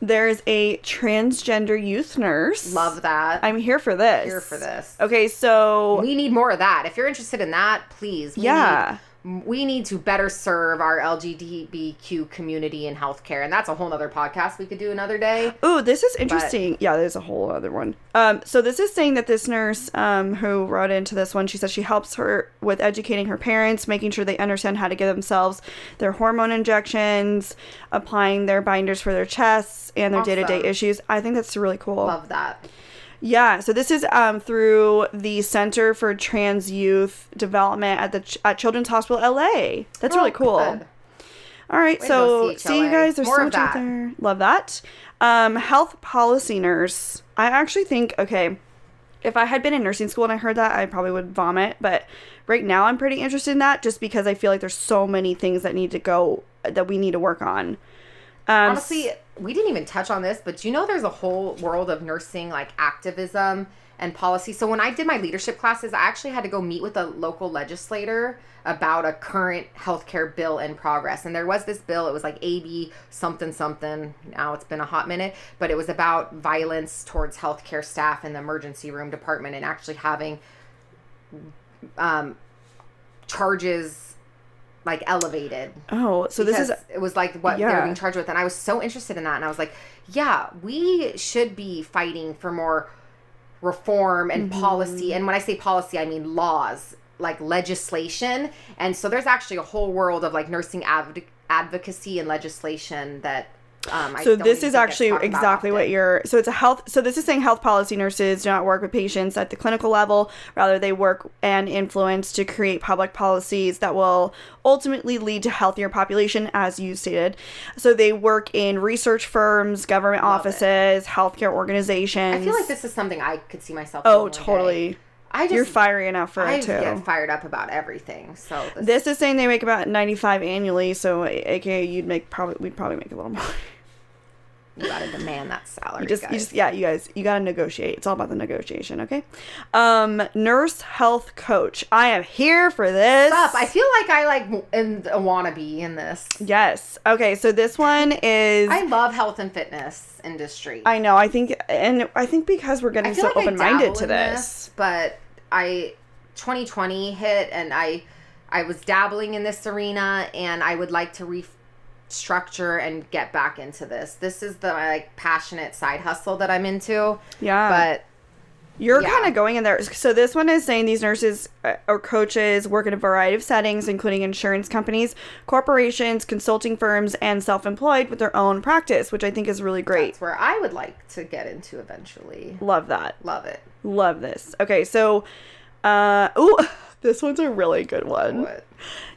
There's a transgender youth nurse. Love that. I'm here for this. here for this. Okay, so We need more of that. If you're interested in that, please. Yeah. We need to better serve our LGBTQ community in healthcare, and that's a whole nother podcast we could do another day. Ooh, this is interesting. yeah, there's a whole other one. Um, so this is saying that this nurse um, who wrote into this one, she says she helps her with educating her parents, making sure they understand how to give themselves their hormone injections, applying their binders for their chests and their day to day issues. I think that's really cool. Love that. Yeah, so this is um, through the Center for Trans Youth Development at the Ch- at Children's Hospital LA. That's really Oh, cool. good. All right, Way so see you guys. There's More so much out there. Love that. Um, health policy nurse. I actually think okay. If I had been in nursing school and I heard that, I probably would vomit. But right now, I'm pretty interested in that, just because I feel like there's so many things that need to go that we need to work on. Um, Honestly, we didn't even touch on this, but you know there's a whole world of nursing like activism and policy. So when I did my leadership classes, I actually had to go meet with a local legislator about a current healthcare bill in progress. And there was this bill, it was like AB something something. Now it's been a hot minute, but it was about violence towards healthcare staff in the emergency room department and actually having um charges like elevated oh, so this is it was like what they Yeah. were being charged with and i was so interested in that and i was like yeah we should be fighting for more reform and Mm-hmm. policy and when i say policy i mean laws like legislation and so there's actually a whole world of like nursing adv- advocacy and legislation that um, so this is actually exactly what you're so it's a health so this is saying health policy nurses do not work with patients at the clinical level. Rather they work and influence to create public policies that will ultimately lead to healthier population as you stated. So they work in research firms government Love it. offices healthcare organizations. I feel like this is something i could see myself oh day. totally. I just you're fiery enough for i it too. get fired up about everything so this, this is saying they make about 95 annually so aka you'd make probably we'd probably make a little more You gotta demand that salary. You just, guys. you just, yeah, you guys, you gotta negotiate. It's all about the negotiation, okay? Um, nurse health coach. I am here for this. Up? I feel like I like am a wannabe in this. yes. Okay, so this one is. I love health and fitness industry. I know. I think, and I think because we're getting so like open minded to in this. but I 2020 hit and I I was dabbling in this arena and I would like to restructure and get back into this. This is the like passionate side hustle that I'm into. Yeah. But You're Yeah. kind of going in there. So this one is saying these nurses uh, or coaches work in a variety of settings, including insurance companies, corporations, consulting firms, and self-employed with their own practice, which I think is really great. that's where I would like to get into eventually. Love that. Love it. Love this. Okay, so, uh, ooh, this one's a really good one. What?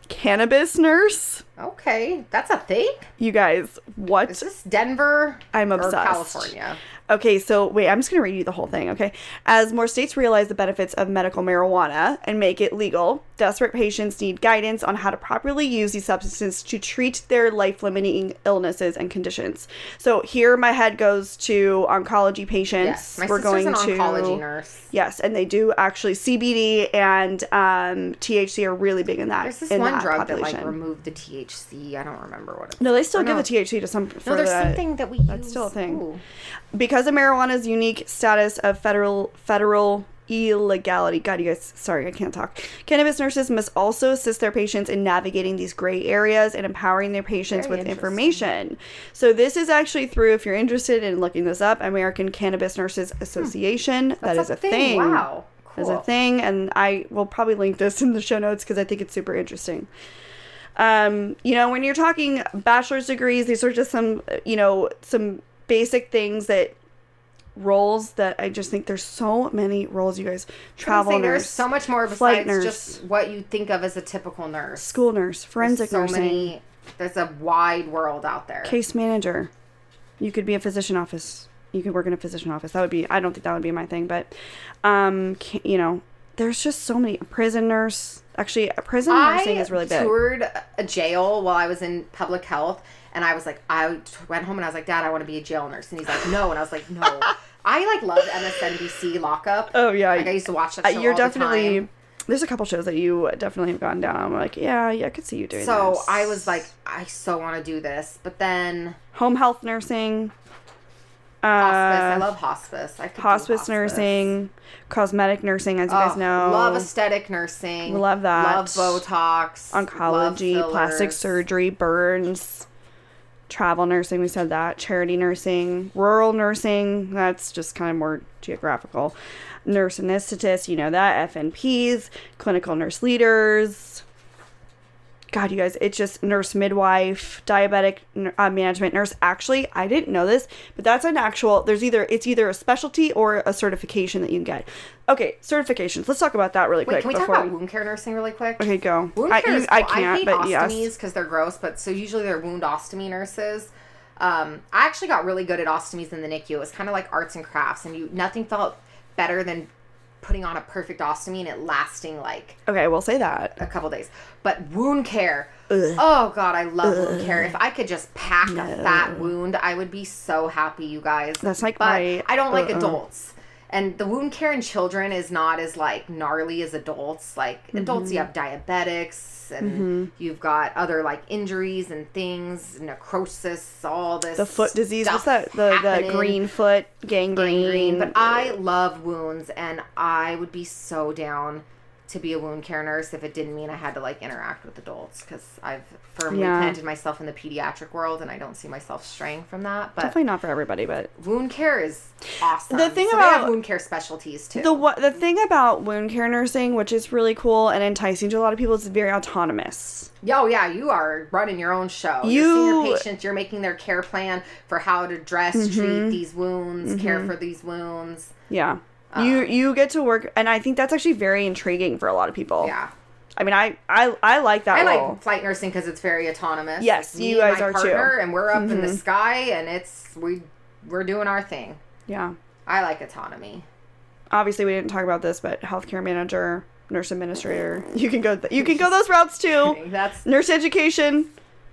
Cannabis nurse. Okay, that's a thing. You guys, what? Is this Denver? I'm or obsessed. California. Okay, so wait, I'm just to read you the whole thing, okay? As more states realize the benefits of medical marijuana and make it legal, desperate patients need guidance on how to properly use these substances to treat their life limiting illnesses and conditions. So here my head goes to oncology patients. Yes, my We're sister's going an to oncology nurse. Yes, and they do actually CBD and um, THC are really big in that. There's this one that drug that like removed the THC. I don't remember what it. no, they still give no. the THC to some. For No, there's the- something that we that's use. still a thing. Ooh. because of marijuana's unique status of federal federal illegality. God, you guys, sorry, I can't talk. Cannabis nurses must also assist their patients in navigating these gray areas and empowering their patients Very with information. So this is actually through, if you're interested in looking this up, American Cannabis Nurses Association. Hmm. That's a thing. Wow. Cool. Is a thing, and I will probably link this in the show notes because I think it's super interesting. Um, you know, when you're talking bachelor's degrees, these are just some, you know, some basic things that roles that I just think there's so many roles, you guys. Travel nurse, There's so much more flight besides nurse. just what you think of as a typical nurse. school nurse, forensic so nursing, many. There's a wide world out there. case manager. You could be a physician office. You could work in a physician office. That would be. I don't think that would be my thing, but, um, you know, there's just so many. Prison nurse. Actually, a prison nursing is really big. toured a jail while I was in public health, and I was like, I went home and I was like, Dad, I want to be a jail nurse, and he's like, No, and I was like, No. I like loved MSNBC Lockup. Oh yeah, Like I used to watch that Uh, show you're the definitely. time. There's a couple shows that you definitely have gone down. I'm like, yeah, yeah, I could see you doing So this. I was like, I so want to do this, but then home health nursing, uh, hospice. I love hospice. I could do hospice, nursing, cosmetic nursing, as you guys know. Love aesthetic nursing. Love that. Love Botox. oncology, love plastic surgery, burns, travel nursing. We said that. Charity nursing, rural nursing. That's just kind of more geographical. Nurse anesthetist, you know that. FNPs, clinical nurse leaders. God, you guys, it's just nurse midwife, diabetic uh, management nurse. Actually, I didn't know this, but that's an actual. There's either it's either a specialty or a certification that you can get. Okay, certifications. Let's talk about that really Wait, quick can we talk about wound care nursing really quick? Okay, go. Wound I, care is I can't, hate but ostomies yes. because they're gross, but so usually they're wound ostomy nurses. Um, I actually got really good at ostomies in the NICU. It was kind of like arts and crafts, and you nothing felt better than putting on a perfect ostomy and it lasting like Okay, we'll say that. a couple days. But wound care, oh god, I love wound care. If I could just pack a fat wound, I would be so happy, you guys. That's like but my- I don't like uh-uh. adults. And the wound care in children is not as like gnarly as adults. Like Mm-hmm. adults, you have diabetics and you've got other like injuries and things, necrosis, all this. The foot disease. What's that? The happening the green foot gangrene. gangrene. But I love wounds, and I would be so down to be a wound care nurse if it didn't mean I had to like interact with adults because I've firmly Yeah. planted myself in the pediatric world, and I don't see myself straying from that. But definitely not for everybody, but wound care is awesome. The thing So about- wound care specialties too. the what the thing about wound care nursing, which is really cool and enticing to a lot of people, is it's very autonomous. Yo, yeah, you are running your own show. You- You're seeing your patients. You're making their care plan for how to dress, Mm-hmm. treat these wounds, care for these wounds. Yeah. You you get to work, and I think that's actually very intriguing for a lot of people. Yeah. I mean, I I, I like that I role. like flight nursing because it's very autonomous. Yes, It's you and guys my are too. Mm-hmm. partner, And we're up in the sky, and it's we we're doing our thing. yeah. I like autonomy. Obviously, we didn't talk about this, but healthcare manager, nurse administrator, you can go th- you can go those routes too. That's Nurse education.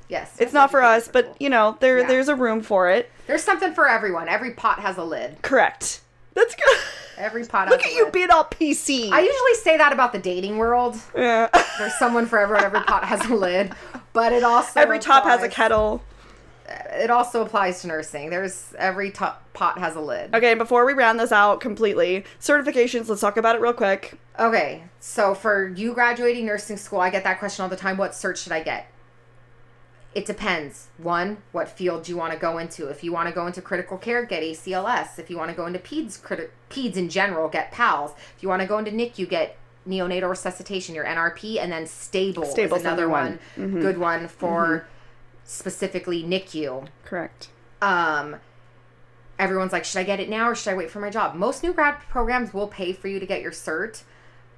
Yes. It's not for us, but you know, there Yeah. there's a room for it. There's something for everyone. Every pot has a lid. Correct. That's good. Every pot Look at you being all PC. I usually say that about the dating world. yeah. There's someone for everyone. Every pot has a lid, but it also Every top has a kettle. It also applies to nursing. There's every top pot has a lid. Okay, before we round this out completely, certifications, let's talk about it real quick. Okay, so for you graduating nursing school, I get that question all the time. What cert should I get? It depends. One, what field you want to go into? If you want to go into critical care, get ACLS. If you want to go into peds, criti- peds in general, get PALS. If you want to go into NICU, get neonatal resuscitation, your NRP, and then stable, Stable's is another one. one. Good one for specifically NICU. Correct. um everyone's like should i get it now or should i wait for my job most new grad programs will pay for you to get your cert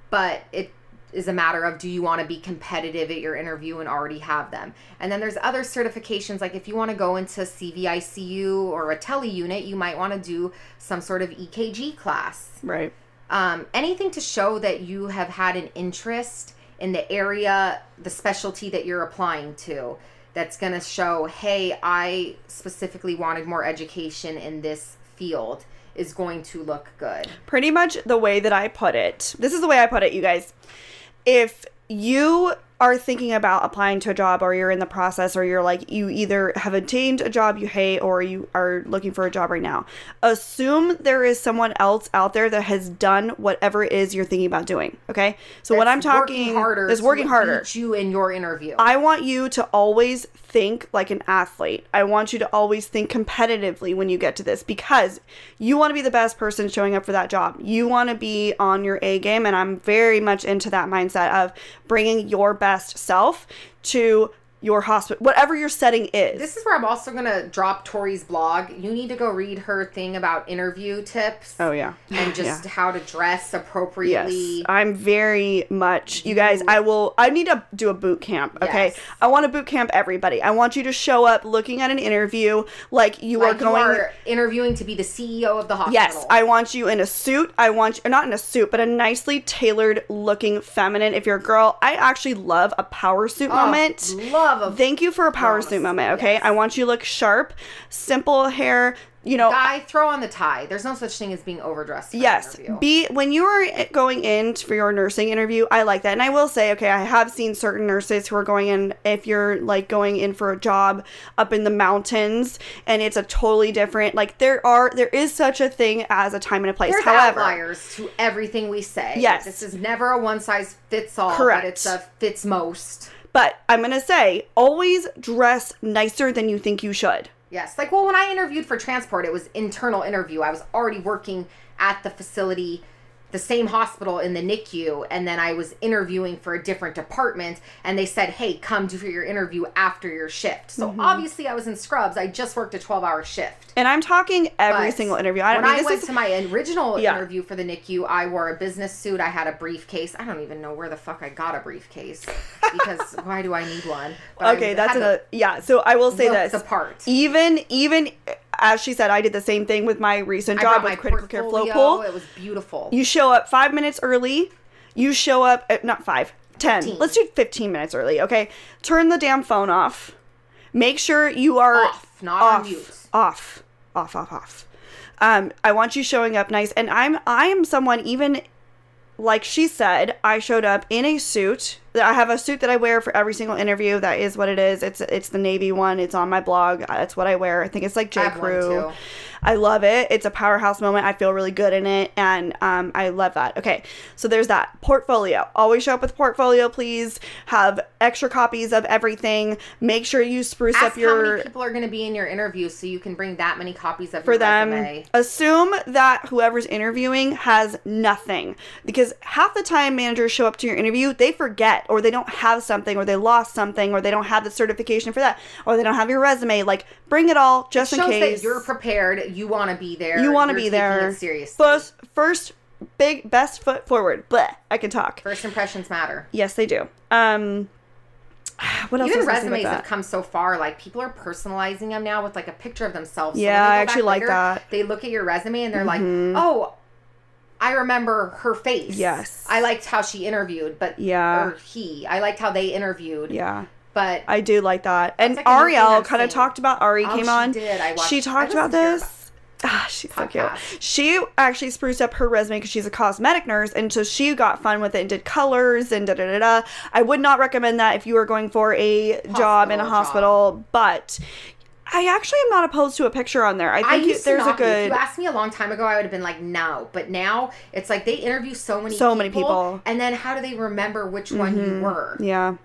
but it is a matter of do you want to be competitive at your interview and already have them and then there's other certifications like if you want to go into cvicu or a tele unit you might want to do some sort of ekg class Right. um, anything to show that you have had an interest in the area, the specialty that you're applying to, that's going to show, hey, I specifically wanted more education in this field, is going to look good. Pretty much the way that I put it. This is the way I put it, you guys. If you are thinking about applying to a job or you're in the process or you're like you either have attained a job you hate or you are looking for a job right now assume there is someone else out there that has done whatever it is you're thinking about doing okay so what i'm That's talking is to working harder you in your interview. I want you to always think like an athlete. I want you to always think competitively when you get to this because you want to be the best person showing up for that job. You want to be on your A game, and I'm very much into that mindset of bringing your best self to your hospital, whatever your setting is. this is where I'm also going to drop Tori's blog. You need to go read her thing about interview tips. oh yeah, And just Yeah. how to dress appropriately. Yes. I'm very much. You guys, I will. I need to do a boot camp. Okay, Yes. I want to boot camp everybody. I want you to show up looking at an interview like you like are going. you are interviewing to be the CEO of the hospital. Yes, I want you in a suit. I want you, not in a suit, but a nicely tailored looking feminine. If you're a girl, I actually love a power suit Oh, moment. Love of Thank you for a power suit moment, okay? yes. I want you to look sharp, simple hair, you know. I Throw on the tie. There's no such thing as being overdressed. Yes, be when you are going in for your nursing interview. I like that, and I will say, okay, I have seen certain nurses who are going in. If you're like going in for a job up in the mountains, and it's a totally different. Like there are, there is such a thing as a time and a place. There's However, outliers to everything we say. Yes. This is never a one size fits all. Correct. But it's a fits most. But I'm going to say always dress nicer than you think you should. Yes. Like, well, when I interviewed for transport, it was internal interview. I was already working at the facility, the same hospital in the NICU, and then I was interviewing for a different department, and they said, hey, come do your interview after your shift. So Mm-hmm. obviously, I was in scrubs. I just worked a 12 hour shift. And I'm talking every But single interview. I when mean, I this went is to my original Yeah. interview for the NICU, I wore a business suit. I had a briefcase. I don't even know where the fuck I got a briefcase because why do I need one? But okay. had That's a yeah. So I will say this: the part. even even as she said, I did the same thing with my recent job with my critical care float portfolio. pool. It was beautiful. You show up five minutes early. You show up at not five, ten. 15. Let's do fifteen minutes early. Okay. Turn the damn phone off. Make sure you are Off, not on off, mute. Off, off, off, off. Um, I want you showing up nice, and I'm I am someone even like she said, I showed up in a suit. I have a suit that I wear for every single interview. That is what it is. It's it's the navy one. It's on my blog. That's what I wear. I think it's like J I have one, Crew. I love it. It's a powerhouse moment. I feel really good in it, and um, I love that. Okay, so there's that portfolio. Always show up with portfolio, please. Have extra copies of everything. Make sure you spruce Ask up your how many people are going to be in your interview so you can bring that many copies of for your them. resume. Assume that whoever's interviewing has nothing because half the time managers show up to your interview, they forget or they don't have something or they lost something or they don't have the certification for that or they don't have your resume. Like bring it all just in Shows case that you're prepared. You want to be there. you want to be there. Seriously. First, first big best foot forward. Bleh, I can talk. First impressions matter. Yes, they do. Um, what else? Even was I gonna say about resumes have come so far. Like people are personalizing them now with like a picture of themselves. So Yeah, I actually back like later, that. Mm-hmm. They look at your resume and they're like, "Oh, I remember her face. Yes. I liked how she interviewed, but Yeah. or he. I liked how they interviewed. Yeah. But I do like that. And like a new thing Ariel kind of talked about Ari Oh, came she on. did. I watched- she I talked about listened to this. Ah, she's so cute. She actually spruced up her resume because she's a cosmetic nurse, and so she got fun with it and did colors and da da da da. I would not recommend that if you were going for a job in a Hospital job. but I actually am not opposed to a picture on there. I I think you- used there's a be. If good. you asked me a long time ago, I would have been like, no. But now it's like they interview so many, So many people. and then how do they remember which one you were? Yeah.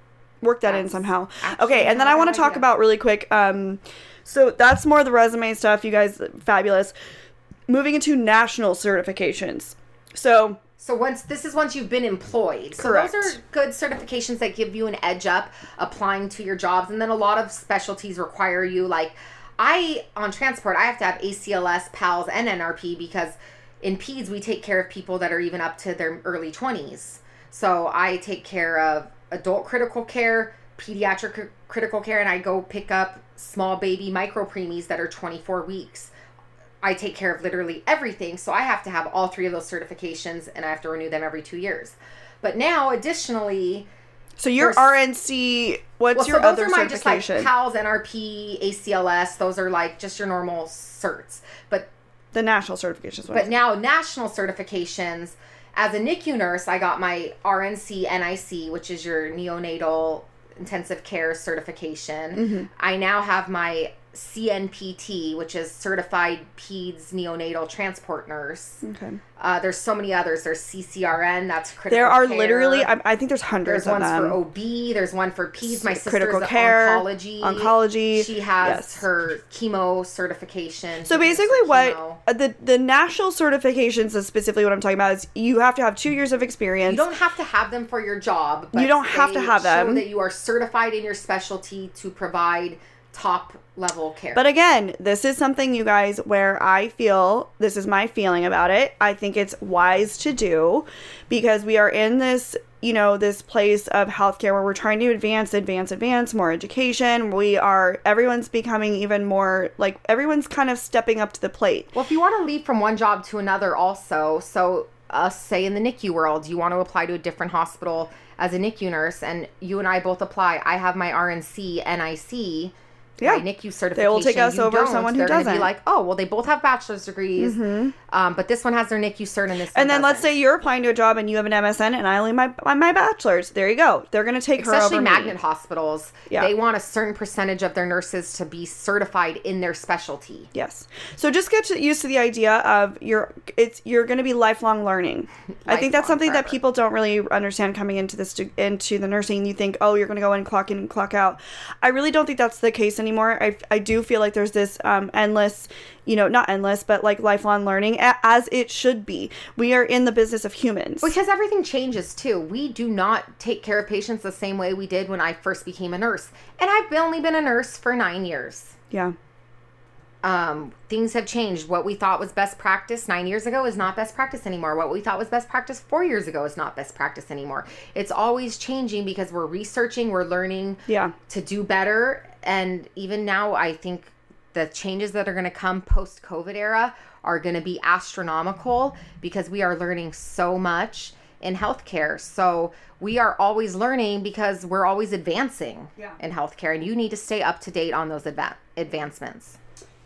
Work that in somehow. Okay, and then I want to talk idea. about really quick. Um, so that's more the resume stuff. You guys, fabulous. Moving into national certifications. So So once this is once you've been employed. So those are good certifications that give you an edge up applying to your jobs. And then a lot of specialties require you like I on transport I have to have ACLS, PALS, and NRP because in PEDS we take care of people that are even up to their early twenties. So I take care of adult critical care, pediatric cr- critical care, and I go pick up small baby micro preemies that are 24 weeks. I take care of literally everything. So I have to have all three of those certifications and I have to renew them every two years. But now, additionally, so your RNC. What's well, your so those other are my just like? PALS, NRP, ACLS. Those are like just your normal certs. But the national certifications. but now national certifications. As a NICU nurse, I got my RNC NIC, which is your neonatal intensive care certification. Mm-hmm. I now have my CNPT, which is certified peds neonatal transport nurse. okay. Uh, there's so many others. There's CCRN. That's critical. There are care. literally. I, I think there's hundreds There's ones them. for OB. There's one for peds. My sister's critical care, oncology. oncology, She has yes. her chemo certification. So She does her basically, what chemo. uh, the the national certifications is specifically what I'm talking about is you have to have two years of experience. You don't have to have them for your job. But You don't have to have them. that you are certified in your specialty to provide top level care. But again, this is something you guys where I feel this is my feeling about it. I think it's wise to do because we are in this, you know, this place of healthcare where we're trying to advance, advance, advance, more education. We are everyone's becoming even more like everyone's kind of stepping up to the plate. Well, if you want to leave from one job to another, also, so us say in the NICU world, you want to apply to a different hospital as a NICU nurse, and you and I both apply. I have my RNC NIC. Yeah. NICU certification. They will take us You over someone who They're doesn't. Mm-hmm. Be like, oh, well, they both have bachelor's degrees, um, but this one has their NICU cert and this. And then let's say you're applying to a job and you have an MSN and I only my my, bachelor's. There you go. They're gonna take her especially over me. magnet hospitals, Yeah. they want a certain percentage of their nurses to be certified in their specialty. Yes. So just get used to the idea of you're it's you're going to be lifelong learning. I think that's Lifelong, something that people don't really understand coming into this into the nursing. You think, "Oh, you're going to go in clock in and clock out." I really don't think that's the case anymore. I I do feel like there's this um endless, you know, not endless, but like lifelong learning as it should be. We are in the business of humans. Because everything changes too. We do not take care of patients the same way we did when I first became a nurse. And I've only been a nurse for nine years. yeah. Um, things have changed. What we thought was best practice nine years ago is not best practice anymore. What we thought was best practice four years ago is not best practice anymore. It's always changing because we're researching, we're learning Yeah. to do better. And even now, I think the changes that are going to come post COVID era are going to be astronomical because we are learning so much in healthcare. So we are always learning because we're always advancing Yeah. in healthcare, and you need to stay up to date on those adva- advancements.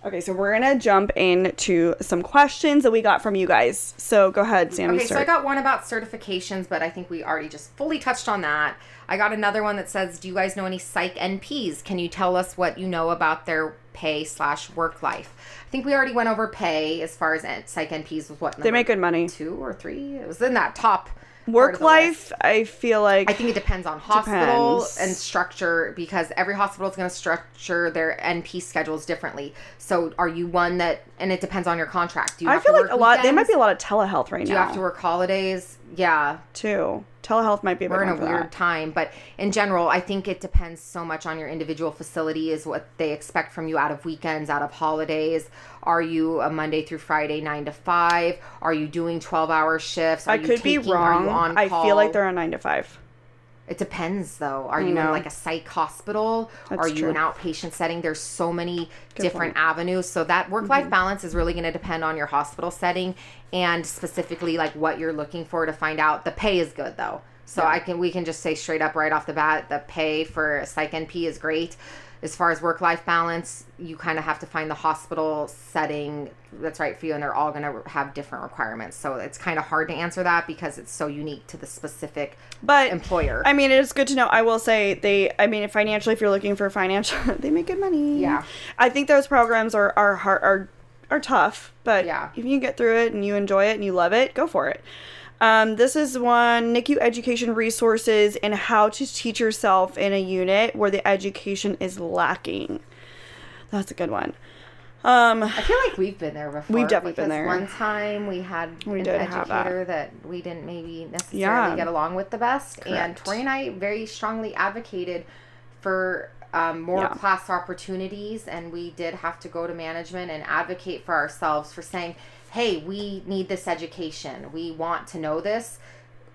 Okay, so we're going to jump into some questions that we got from you guys. So go ahead, Sammy. Okay, so. I got one about certifications, but I think we already just fully touched on that. I got another one that says, "Do you guys know any psych NPs? Can you tell us what you know about their pay slash work life?" I think we already went over pay as far as psych NPs was what they make good money. two or three. It was in that top Work life, I feel like I think it depends on hospital Depends. and structure because every hospital is going to structure their NP schedules differently. So, are you one that, and it depends on your contract. Do you I feel like a lot. There might be a lot of telehealth right Do now you have to work holidays? Yeah, too. Telehealth might be a we're in a weird that. time but in general i think it depends so much on your individual facility is what they expect from you out of weekends out of holidays are you a monday through friday 9 to 5 are you doing 12 hour shifts are I could be taking- are wrong. I feel like they're on nine to five. It depends though are you in like a psych hospital That's are you true. an outpatient setting there's so many Good different point. Mm-hmm. avenues so that work life balance is really going to depend on your hospital setting and specifically like what you're looking for to find out the pay is good though So I can we can just say straight up right off the bat the pay for psych NP is great. As far as work life balance, you kind of have to find the hospital setting that's right for you, and they're all going to have different requirements. So it's kind of hard to answer that because it's so unique to the specific But employer. I mean, it is good to know. I will say they. I mean, financially, if you're looking for financial, they make good money. Yeah. I think those programs are are hard are are tough, but Yeah. if you can get through it and you enjoy it and you love it, go for it. Um, this is one NICU education resources and how to teach yourself in a unit where the education is lacking. That's a good one. Um, I feel like we've been there before. We've definitely been there. One time we had We an did have that. educator that. we didn't maybe necessarily Yeah. get along with the best, and Tori and I very strongly advocated for um, more Yeah. class opportunities, and we did have to go to management and advocate for ourselves for saying, "Hey, we need this education. We want to know this."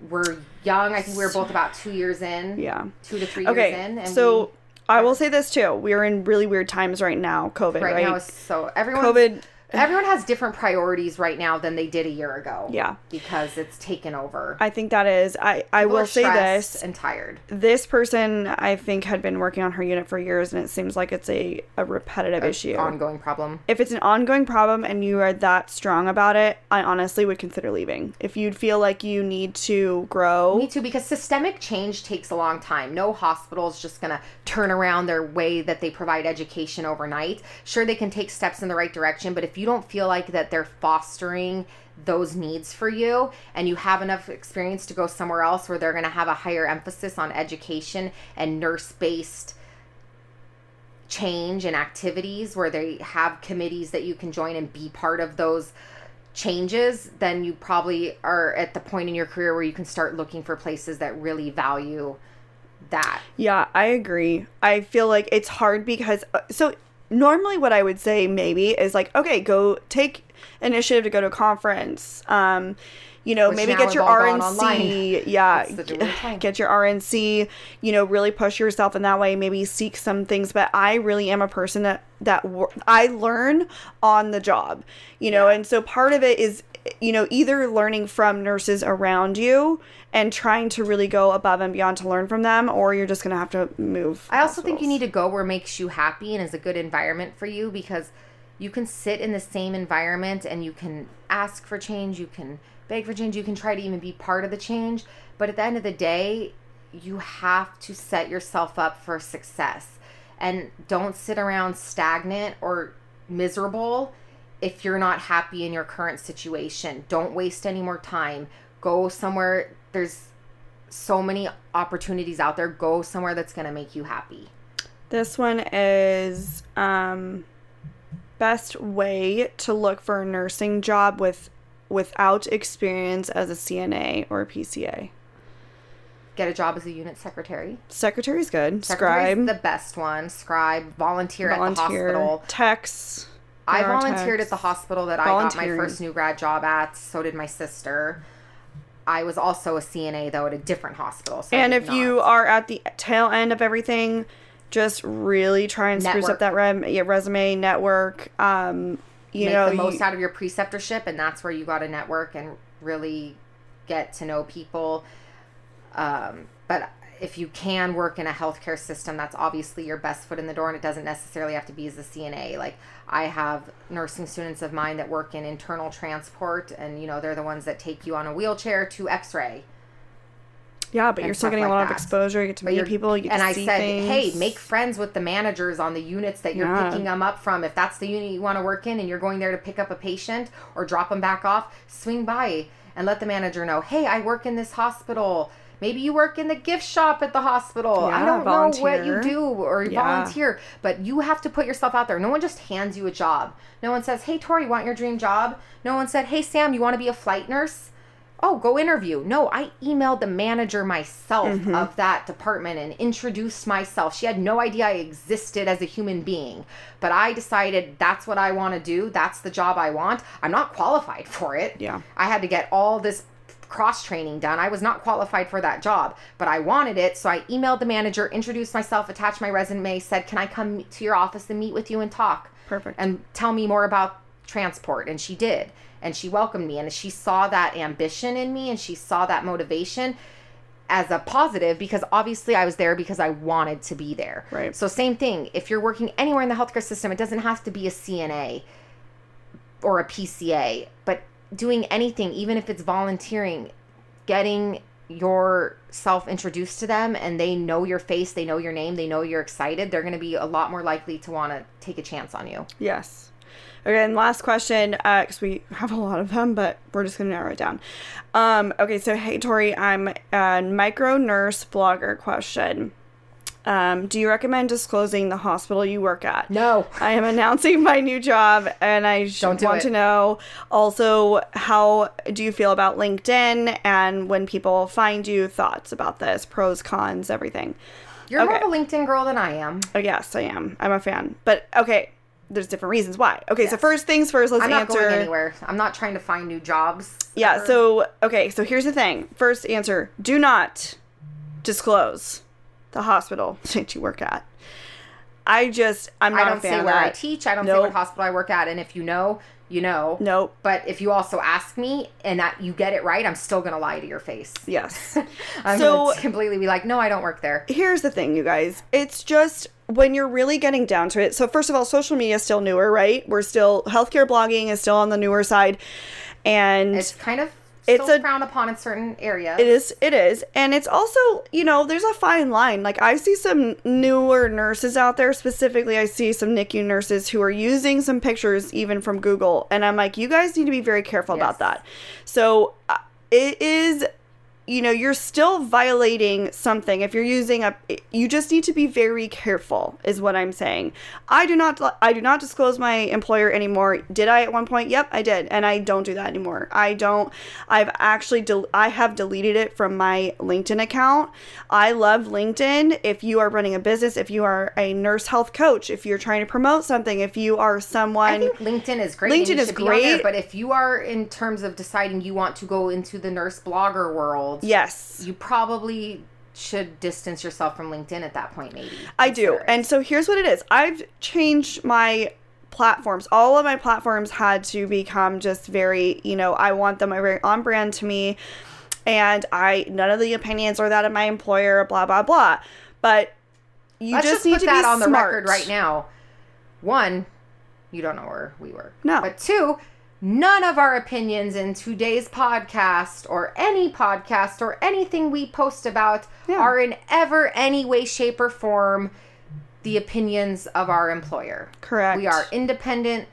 We're young. I think we were both about two years in. yeah. two to three years in. And So I will say this too. We are in really weird times right now. COVID, right, right? now, is so everyone COVID. Everyone has different priorities right now than they did a year ago. Yeah. because it's taken over. I think that is. I I People will say this. and tired. This person, I think, had been working on her unit for years, and it seems like it's a, a repetitive issue. Ongoing problem. if it's an ongoing problem and you are that strong about it, I honestly would consider leaving. If you'd feel like you need to grow, Me too, because systemic change takes a long time. No hospital is just going to turn around their way that they provide education overnight. Sure, they can take steps in the right direction, but if you don't feel like that they're fostering those needs for you and you have enough experience to go somewhere else where they're going to have a higher emphasis on education and nurse based change and activities where they have committees that you can join and be part of those changes, then you probably are at the point in your career where you can start looking for places that really value that. Yeah, I agree. I feel like it's hard because uh, so normally what I would say maybe is like okay, go take initiative to go to a conference. Um you know, Which maybe get your RNC. Yeah, It's such a weird time. get your RNC. You know, really push yourself in that way. Maybe seek some things. But I really am a person that that wor- I learn on the job. You know, Yeah. and so part of it is you know either learning from nurses around you and trying to really go above and beyond to learn from them, or you're just gonna have to move. I also think you need to go where it makes you happy and is a good environment for you because you can sit in the same environment and you can ask for change, you can beg for change, you can try to even be part of the change. But at the end of the day, you have to set yourself up for success and don't sit around stagnant or miserable if you're not happy in your current situation. Don't waste any more time. Go somewhere, there's so many opportunities out there. Go somewhere that's going to make you happy. This one is um, best way to look for a nursing job with without experience as a CNA or a PCA. Get a job as a unit secretary. Secretary's good. Secretary Scribe, the best one. Scribe, volunteer, at the hospital. techs. I volunteered at the hospital that I got my first new grad job at. So did my sister. I was also a CNA though at a different hospital. So And if you are at the tail end of everything, just really try and spruce Network. up that rem- yeah, resume network. Um, you make know, the most you- out of your preceptorship, and that's where you got to network and really get to know people. Um, but if you can work in a healthcare system, that's obviously your best foot in the door, and it doesn't necessarily have to be as a CNA. Like I have nursing students of mine that work in internal transport, and you know they're the ones that take you on a wheelchair to X-ray. yeah, but you're still getting a like lot of exposure. You get to But meet people. You get and I said, things. hey, make friends with the managers on the units that you're Yeah. picking them up from. If that's the unit you want to work in and you're going there to pick up a patient or drop them back off, swing by and let the manager know, hey, I work in this hospital. Maybe you work in the gift shop at the hospital. I don't know what you do or Yeah. volunteer, but you have to put yourself out there. No one just hands you a job. No one says, hey, Tori, you want your dream job? No one said, hey, Sam, you want to be a flight nurse? oh, go interview. No, I emailed the manager myself Mm-hmm. of that department and introduced myself. She had no idea I existed as a human being, but I decided that's what I want to do. That's the job I want. I'm not qualified for it. Yeah. I had to get all this cross training done. I was not qualified for that job, but I wanted it. So I emailed the manager, introduced myself, attached my resume, said, Can I come to your office and meet with you and talk? Perfect. and tell me more about transport and she did and she welcomed me and she saw that ambition in me and she saw that motivation as a positive because obviously I was there because I wanted to be there. Right. So same thing. If you're working anywhere in the healthcare system, it doesn't have to be a CNA or a PCA, but doing anything, even if it's volunteering, getting yourself introduced to them and they know your face, they know your name, they know you're excited, they're going to be a lot more likely to want to take a chance on you. Yes. Okay, and last question, because we have a lot of them, but we're just going to narrow it down. Um, okay, so hey, Tori, I'm a micro nurse blogger question. Um, do you recommend disclosing the hospital you work at? No. I am announcing my new job and I Don't want it. to know also how do you feel about LinkedIn and when people find you, thoughts about this, pros, cons, everything. You're more of a LinkedIn girl than I am. Oh, yes, I am. I'm a fan. But okay, there's different reasons why. Okay, so first things first, let's I'm not answer. going anywhere. I'm not trying to find new jobs. Yeah, ever. so okay, so here's the thing. First answer, do not disclose the hospital that you work at. I just I'm not a don't fan say of where I teach. I don't say Nope. what hospital I work at. And if you know, you know. Nope. But if you also ask me and that you get it right, I'm still gonna lie to your face. Yes. I'm So- gonna completely be like, no, I don't work there. here's the thing, you guys. It's just when you're really getting down to it. So first of all, social media is still newer, right? We're still healthcare blogging is still on the newer side, and It's kind of It's a- frowned upon in certain areas. it is it is, and it's also you know there's a fine line. Like I see some newer nurses out there. Specifically, I see some NICU nurses who are using some pictures even from Google, and I'm like, you guys need to be very careful about that. So uh, it is you know you're still violating something. If you're using a you just need to be very careful is what i'm saying. I do not i do not disclose my employer anymore. Did i at one point? Yep i did and i don't do that anymore. I don't i've actually del- i have deleted it from my linkedin account. I love linkedin. If you are running a business if you are a nurse health coach if you're trying to promote something if you are someone I think LinkedIn is great. LinkedIn is on there, great. but if you are in terms of deciding you want to go into the nurse blogger world, yes you probably should distance yourself from LinkedIn at that point, maybe. I do. It. And so here's what it is. I've changed my platforms. All of my platforms had to become just very, you know, I want them very on brand to me. And I none of the opinions are that of my employer, blah blah blah. But you Let's just, just, need put to that be on the record right now. One, you don't know where we were. No. But two, none of our opinions in today's podcast or any podcast or anything we post about Yeah. are in ever any way, shape, or form the opinions of our employer. Correct. We are independent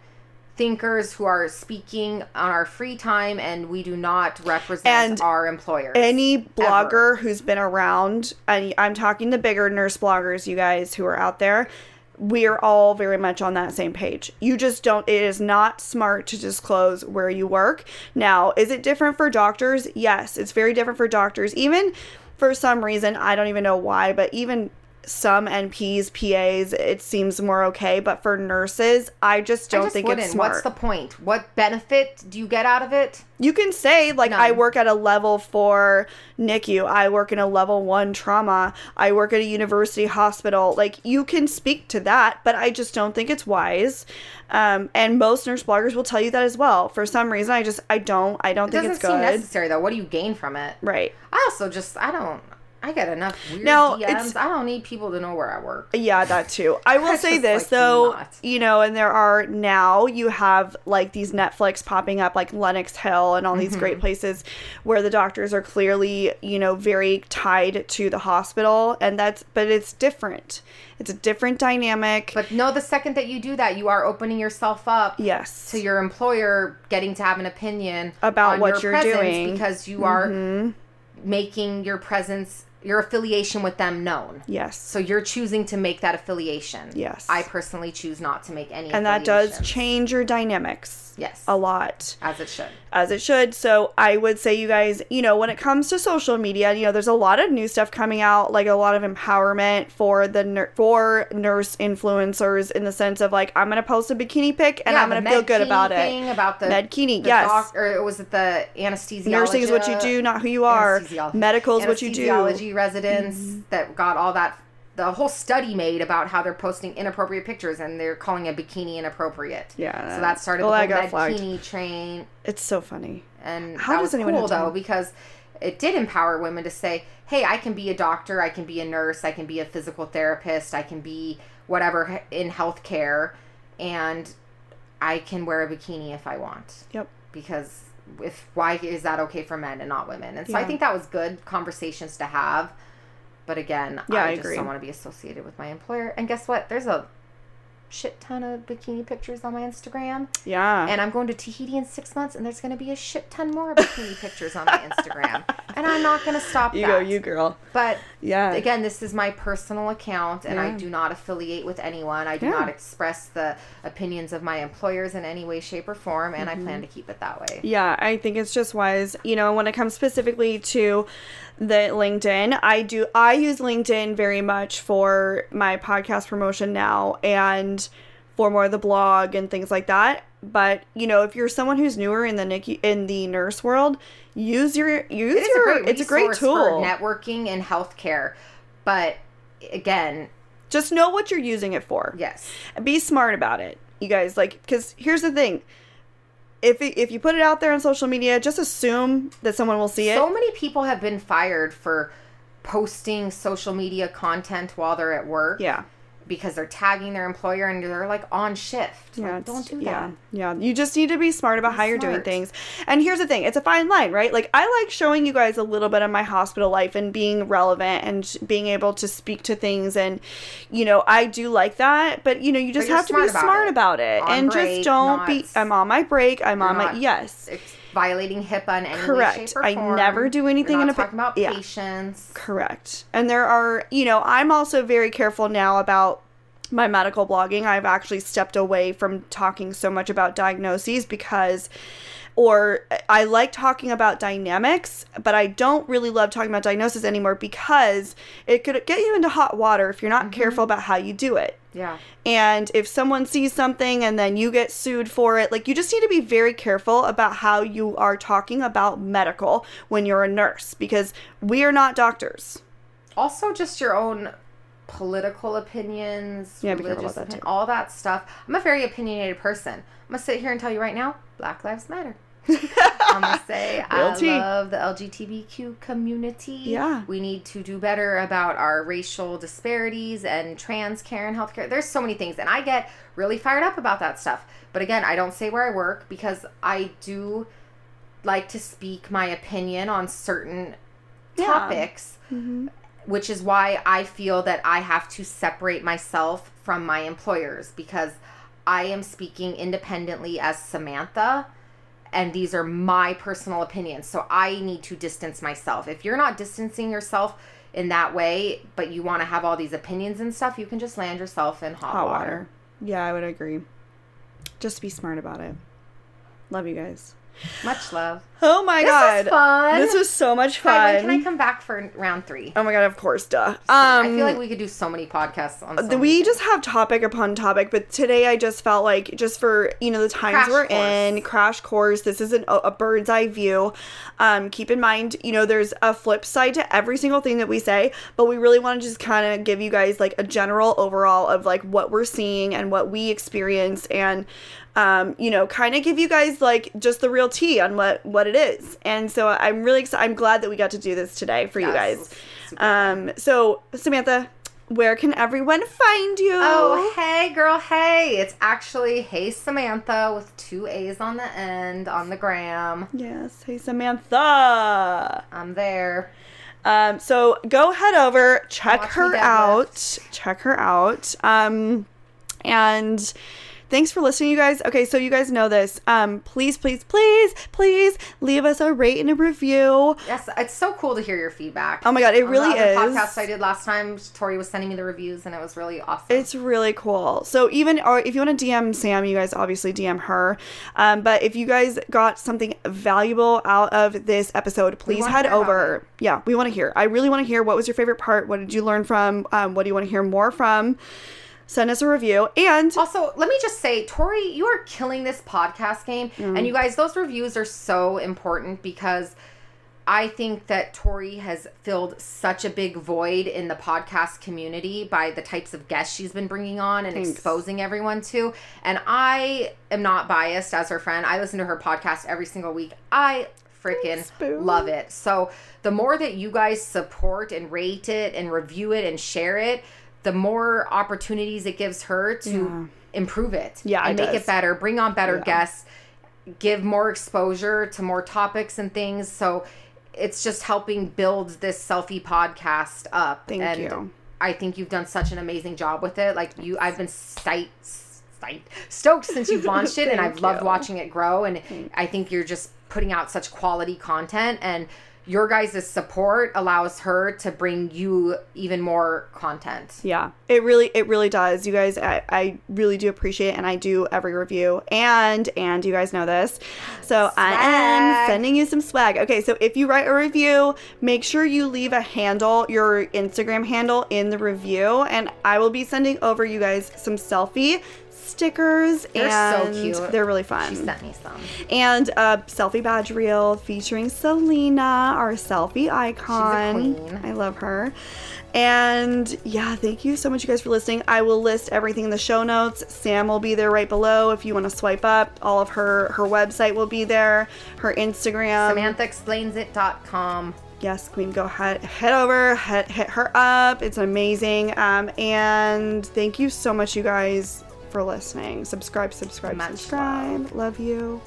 thinkers who are speaking on our free time and we do not represent And our employers. Any Ever. blogger who's been around, I'm talking the bigger nurse bloggers, you guys who are out there, we're all very much on that same page. You just don't, it is not smart to disclose where you work. Now, is it different for doctors? Yes, it's very different for doctors. Even for some reason, I don't even know why, but even some NPs, PAs, it seems more okay. But for nurses, I just don't just think wouldn't. it's smart. What's the point? What benefit do you get out of it? You can say like I work at a level four NICU. I work in a level one trauma. I work at a university hospital. Like you can speak to that, but I just don't think it's wise. Um, and most nurse bloggers will tell you that as well. For some reason, I just I don't I don't It think doesn't it's seem good. necessary though. What do you gain from it? Right. I also just I don't I get enough weird Now, DMs. it's- I don't need people to know where I work. Yeah, that too. I will I say this like, though, you know, and there are now you have like these Netflix popping up like Lenox Hill and all these Mm-hmm. great places where the doctors are clearly, you know, very tied to the hospital and that's but it's different. It's a different dynamic. But no, the second that you do that, you are opening yourself up yes. to your employer getting to have an opinion About on what your you're doing. Mm-hmm. because you are making your presence, your affiliation with them known. yes. So you're choosing to make that affiliation. Yes. I personally choose not to make any. and that does change your dynamics Yes. a lot. as it should. as it should. So I would say, you guys, you know, when it comes to social media, you know, there's a lot of new stuff coming out, like a lot of empowerment for the nur- for nurse influencers in the sense of like, I'm gonna post a bikini pic and Yeah, I'm gonna feel good about it. About the Medkini, the yes. doc- or was it the anesthesiology? Nursing is what you do, not who you are. Medical is what you do. Mm-hmm. Anesthesiology residents that got all that. The whole study made about how they're posting inappropriate pictures and they're calling a bikini inappropriate. Yeah, So that started well, the whole bikini train, It's so funny. and How does anyone cool though because it did empower women to say, hey, I can be a doctor, I can be a nurse, I can be a physical therapist, I can be whatever in healthcare, and I can wear a bikini if I want. Yep. Because if why is that okay for men and not women? And so I think that was good conversations to have. But again, Yeah, I, I just agree. don't want to be associated with my employer. And guess what? There's a shit ton of bikini pictures on my Instagram. Yeah. And I'm going to Tahiti in six months, and there's going to be a shit ton more bikini pictures on my Instagram. And I'm not going to stop you that. go, you girl. But Yeah. again, this is my personal account, and I do not affiliate with anyone. I do Yeah. not express the opinions of my employers in any way, shape, or form, and Mm-hmm. I plan to keep it that way. Yeah, I think it's just wise. You know, when it comes specifically to the LinkedIn, I do I use LinkedIn very much for my podcast promotion now and for more of the blog and things like that. But you know, if you're someone who's newer in the NICU, in the nurse world, use your use It your a it's a great tool. for networking and healthcare. But again, Just know what you're using it for. yes, be smart about it you guys like because here's the thing if it, if you put it out there on social media just assume that someone will see it so many people have been fired for posting social media content while they're at work. yeah because they're tagging their employer and they're like on shift. yeah Like, don't do that. yeah yeah you just need to be smart about how you're doing things and here's the thing it's a fine line right like i like showing you guys a little bit of my hospital life and being relevant and being able to speak to things and you know i do like that but you know you just have to be smart about smart it. about it, On and break, just don't be i'm on my break i'm on my yes violating HIPAA in any Correct. way, shape, or I form. never do anything You're in a talking about yeah. patients. Correct. And there are, you know, I'm also very careful now about my medical blogging. I've actually stepped away from talking so much about diagnoses because or I like talking about dynamics, but I don't really love talking about diagnosis anymore because it could get you into hot water if you're not mm-hmm. careful about how you do it. Yeah. And if someone sees something and then you get sued for it, like you just need to be very careful about how you are talking about medical when you're a nurse because we are not doctors. Also, just your own political opinions, Yeah, be careful religious about that, all that stuff. I'm a very opinionated person. I'm gonna sit here and tell you right now, Black Lives Matter. I'm gonna say I tea. love the LGBTQ community. Yeah. we need to do better about our racial disparities and trans care and healthcare. There's so many things, and I get really fired up about that stuff. But again, I don't say where I work because I do like to speak my opinion on certain Yeah. topics Mm-hmm. which is why I feel that I have to separate myself from my employers because I am speaking independently as Samantha and these are my personal opinions. So I need to distance myself. If you're not distancing yourself in that way, but you want to have all these opinions and stuff, you can just land yourself in hot, Hot water. water. Yeah, I would agree. Just be smart about it. Love you guys. Much love. Oh my This god. was fun. This was so much fun. when can I come back for round three? oh my god, of course, duh. Um I feel like we could do so many podcasts on. So we just have topic upon topic, but today I just felt like just for you know the times Crash we're course. in, crash course. This is an, a, a bird's eye view. Um, keep in mind, you know, there's a flip side to every single thing that we say, but we really want to just kind of give you guys like a general overall of like what we're seeing and what we experience, and um, you know, kind of give you guys like just the real tea on what what it is. And so I'm really excited. I'm glad that we got to do this today for you guys. this was super Um, so Samantha, where can everyone find you? Oh, hey, girl, hey. It's actually Hey Samantha with two A's on the end on the gram. yes. Hey, Samantha. I'm there. Um, so go head over, check Watch her out, check her out. Um, and thanks for listening, you guys. Okay, so you guys know this. Um, please, please, please, please leave us a rate and a review. Yes, it's so cool to hear your feedback. Oh my god, it On really is. podcast I did last time, Tori was sending me the reviews, and it was really awesome. It's really cool. So even or if you want to DM Sam, you guys obviously DM her. Um, but if you guys got something valuable out of this episode, please head over. Yeah, we want to hear. I really want to hear what was your favorite part. What did you learn from? Um, what do you want to hear more from? Send us a review and Also, let me just say, Tori, you are killing this podcast game. Mm. And you guys, those reviews are so important because I think that Tori has filled such a big void in the podcast community by the types of guests she's been bringing on and Thanks. exposing everyone to. And I am not biased as her friend. I listen to her podcast every single week. I freaking love it. So the more that you guys support and rate it and review it and share it, the more opportunities it gives her to Yeah. improve it. Yeah, and it make does. it better, bring on better Yeah. guests, give more exposure to more topics and things. So it's just helping build this selfie podcast up. Thank and you. I think you've done such an amazing job with it. Like you, I've been stoked, stoked, stoked since you've launched it, and I've loved watching it grow. And I think you're just putting out such quality content, and your guys' support allows her to bring you even more content. Yeah, it really, it really does. You guys, I, I really do appreciate it, and I do every review. And and you guys know this, so I am sending you some swag. Okay, so if you write a review, make sure you leave a handle, your Instagram handle, in the review, and I will be sending over you guys some selfie stickers. They're so and cute. They're really fun. She sent me some. and a selfie badge reel featuring Selena, our selfie icon. queen. I love her. And yeah, thank you so much, you guys, for listening. I will list everything in the show notes. Sam will be there right below if you want to swipe up. All of her her website will be there. Her Instagram. SamanthaExplainsIt.com. Yes, Queen, go head head over, head, hit her up. It's amazing. Um, and thank you so much, you guys, for listening. Subscribe, subscribe, Much subscribe. love you.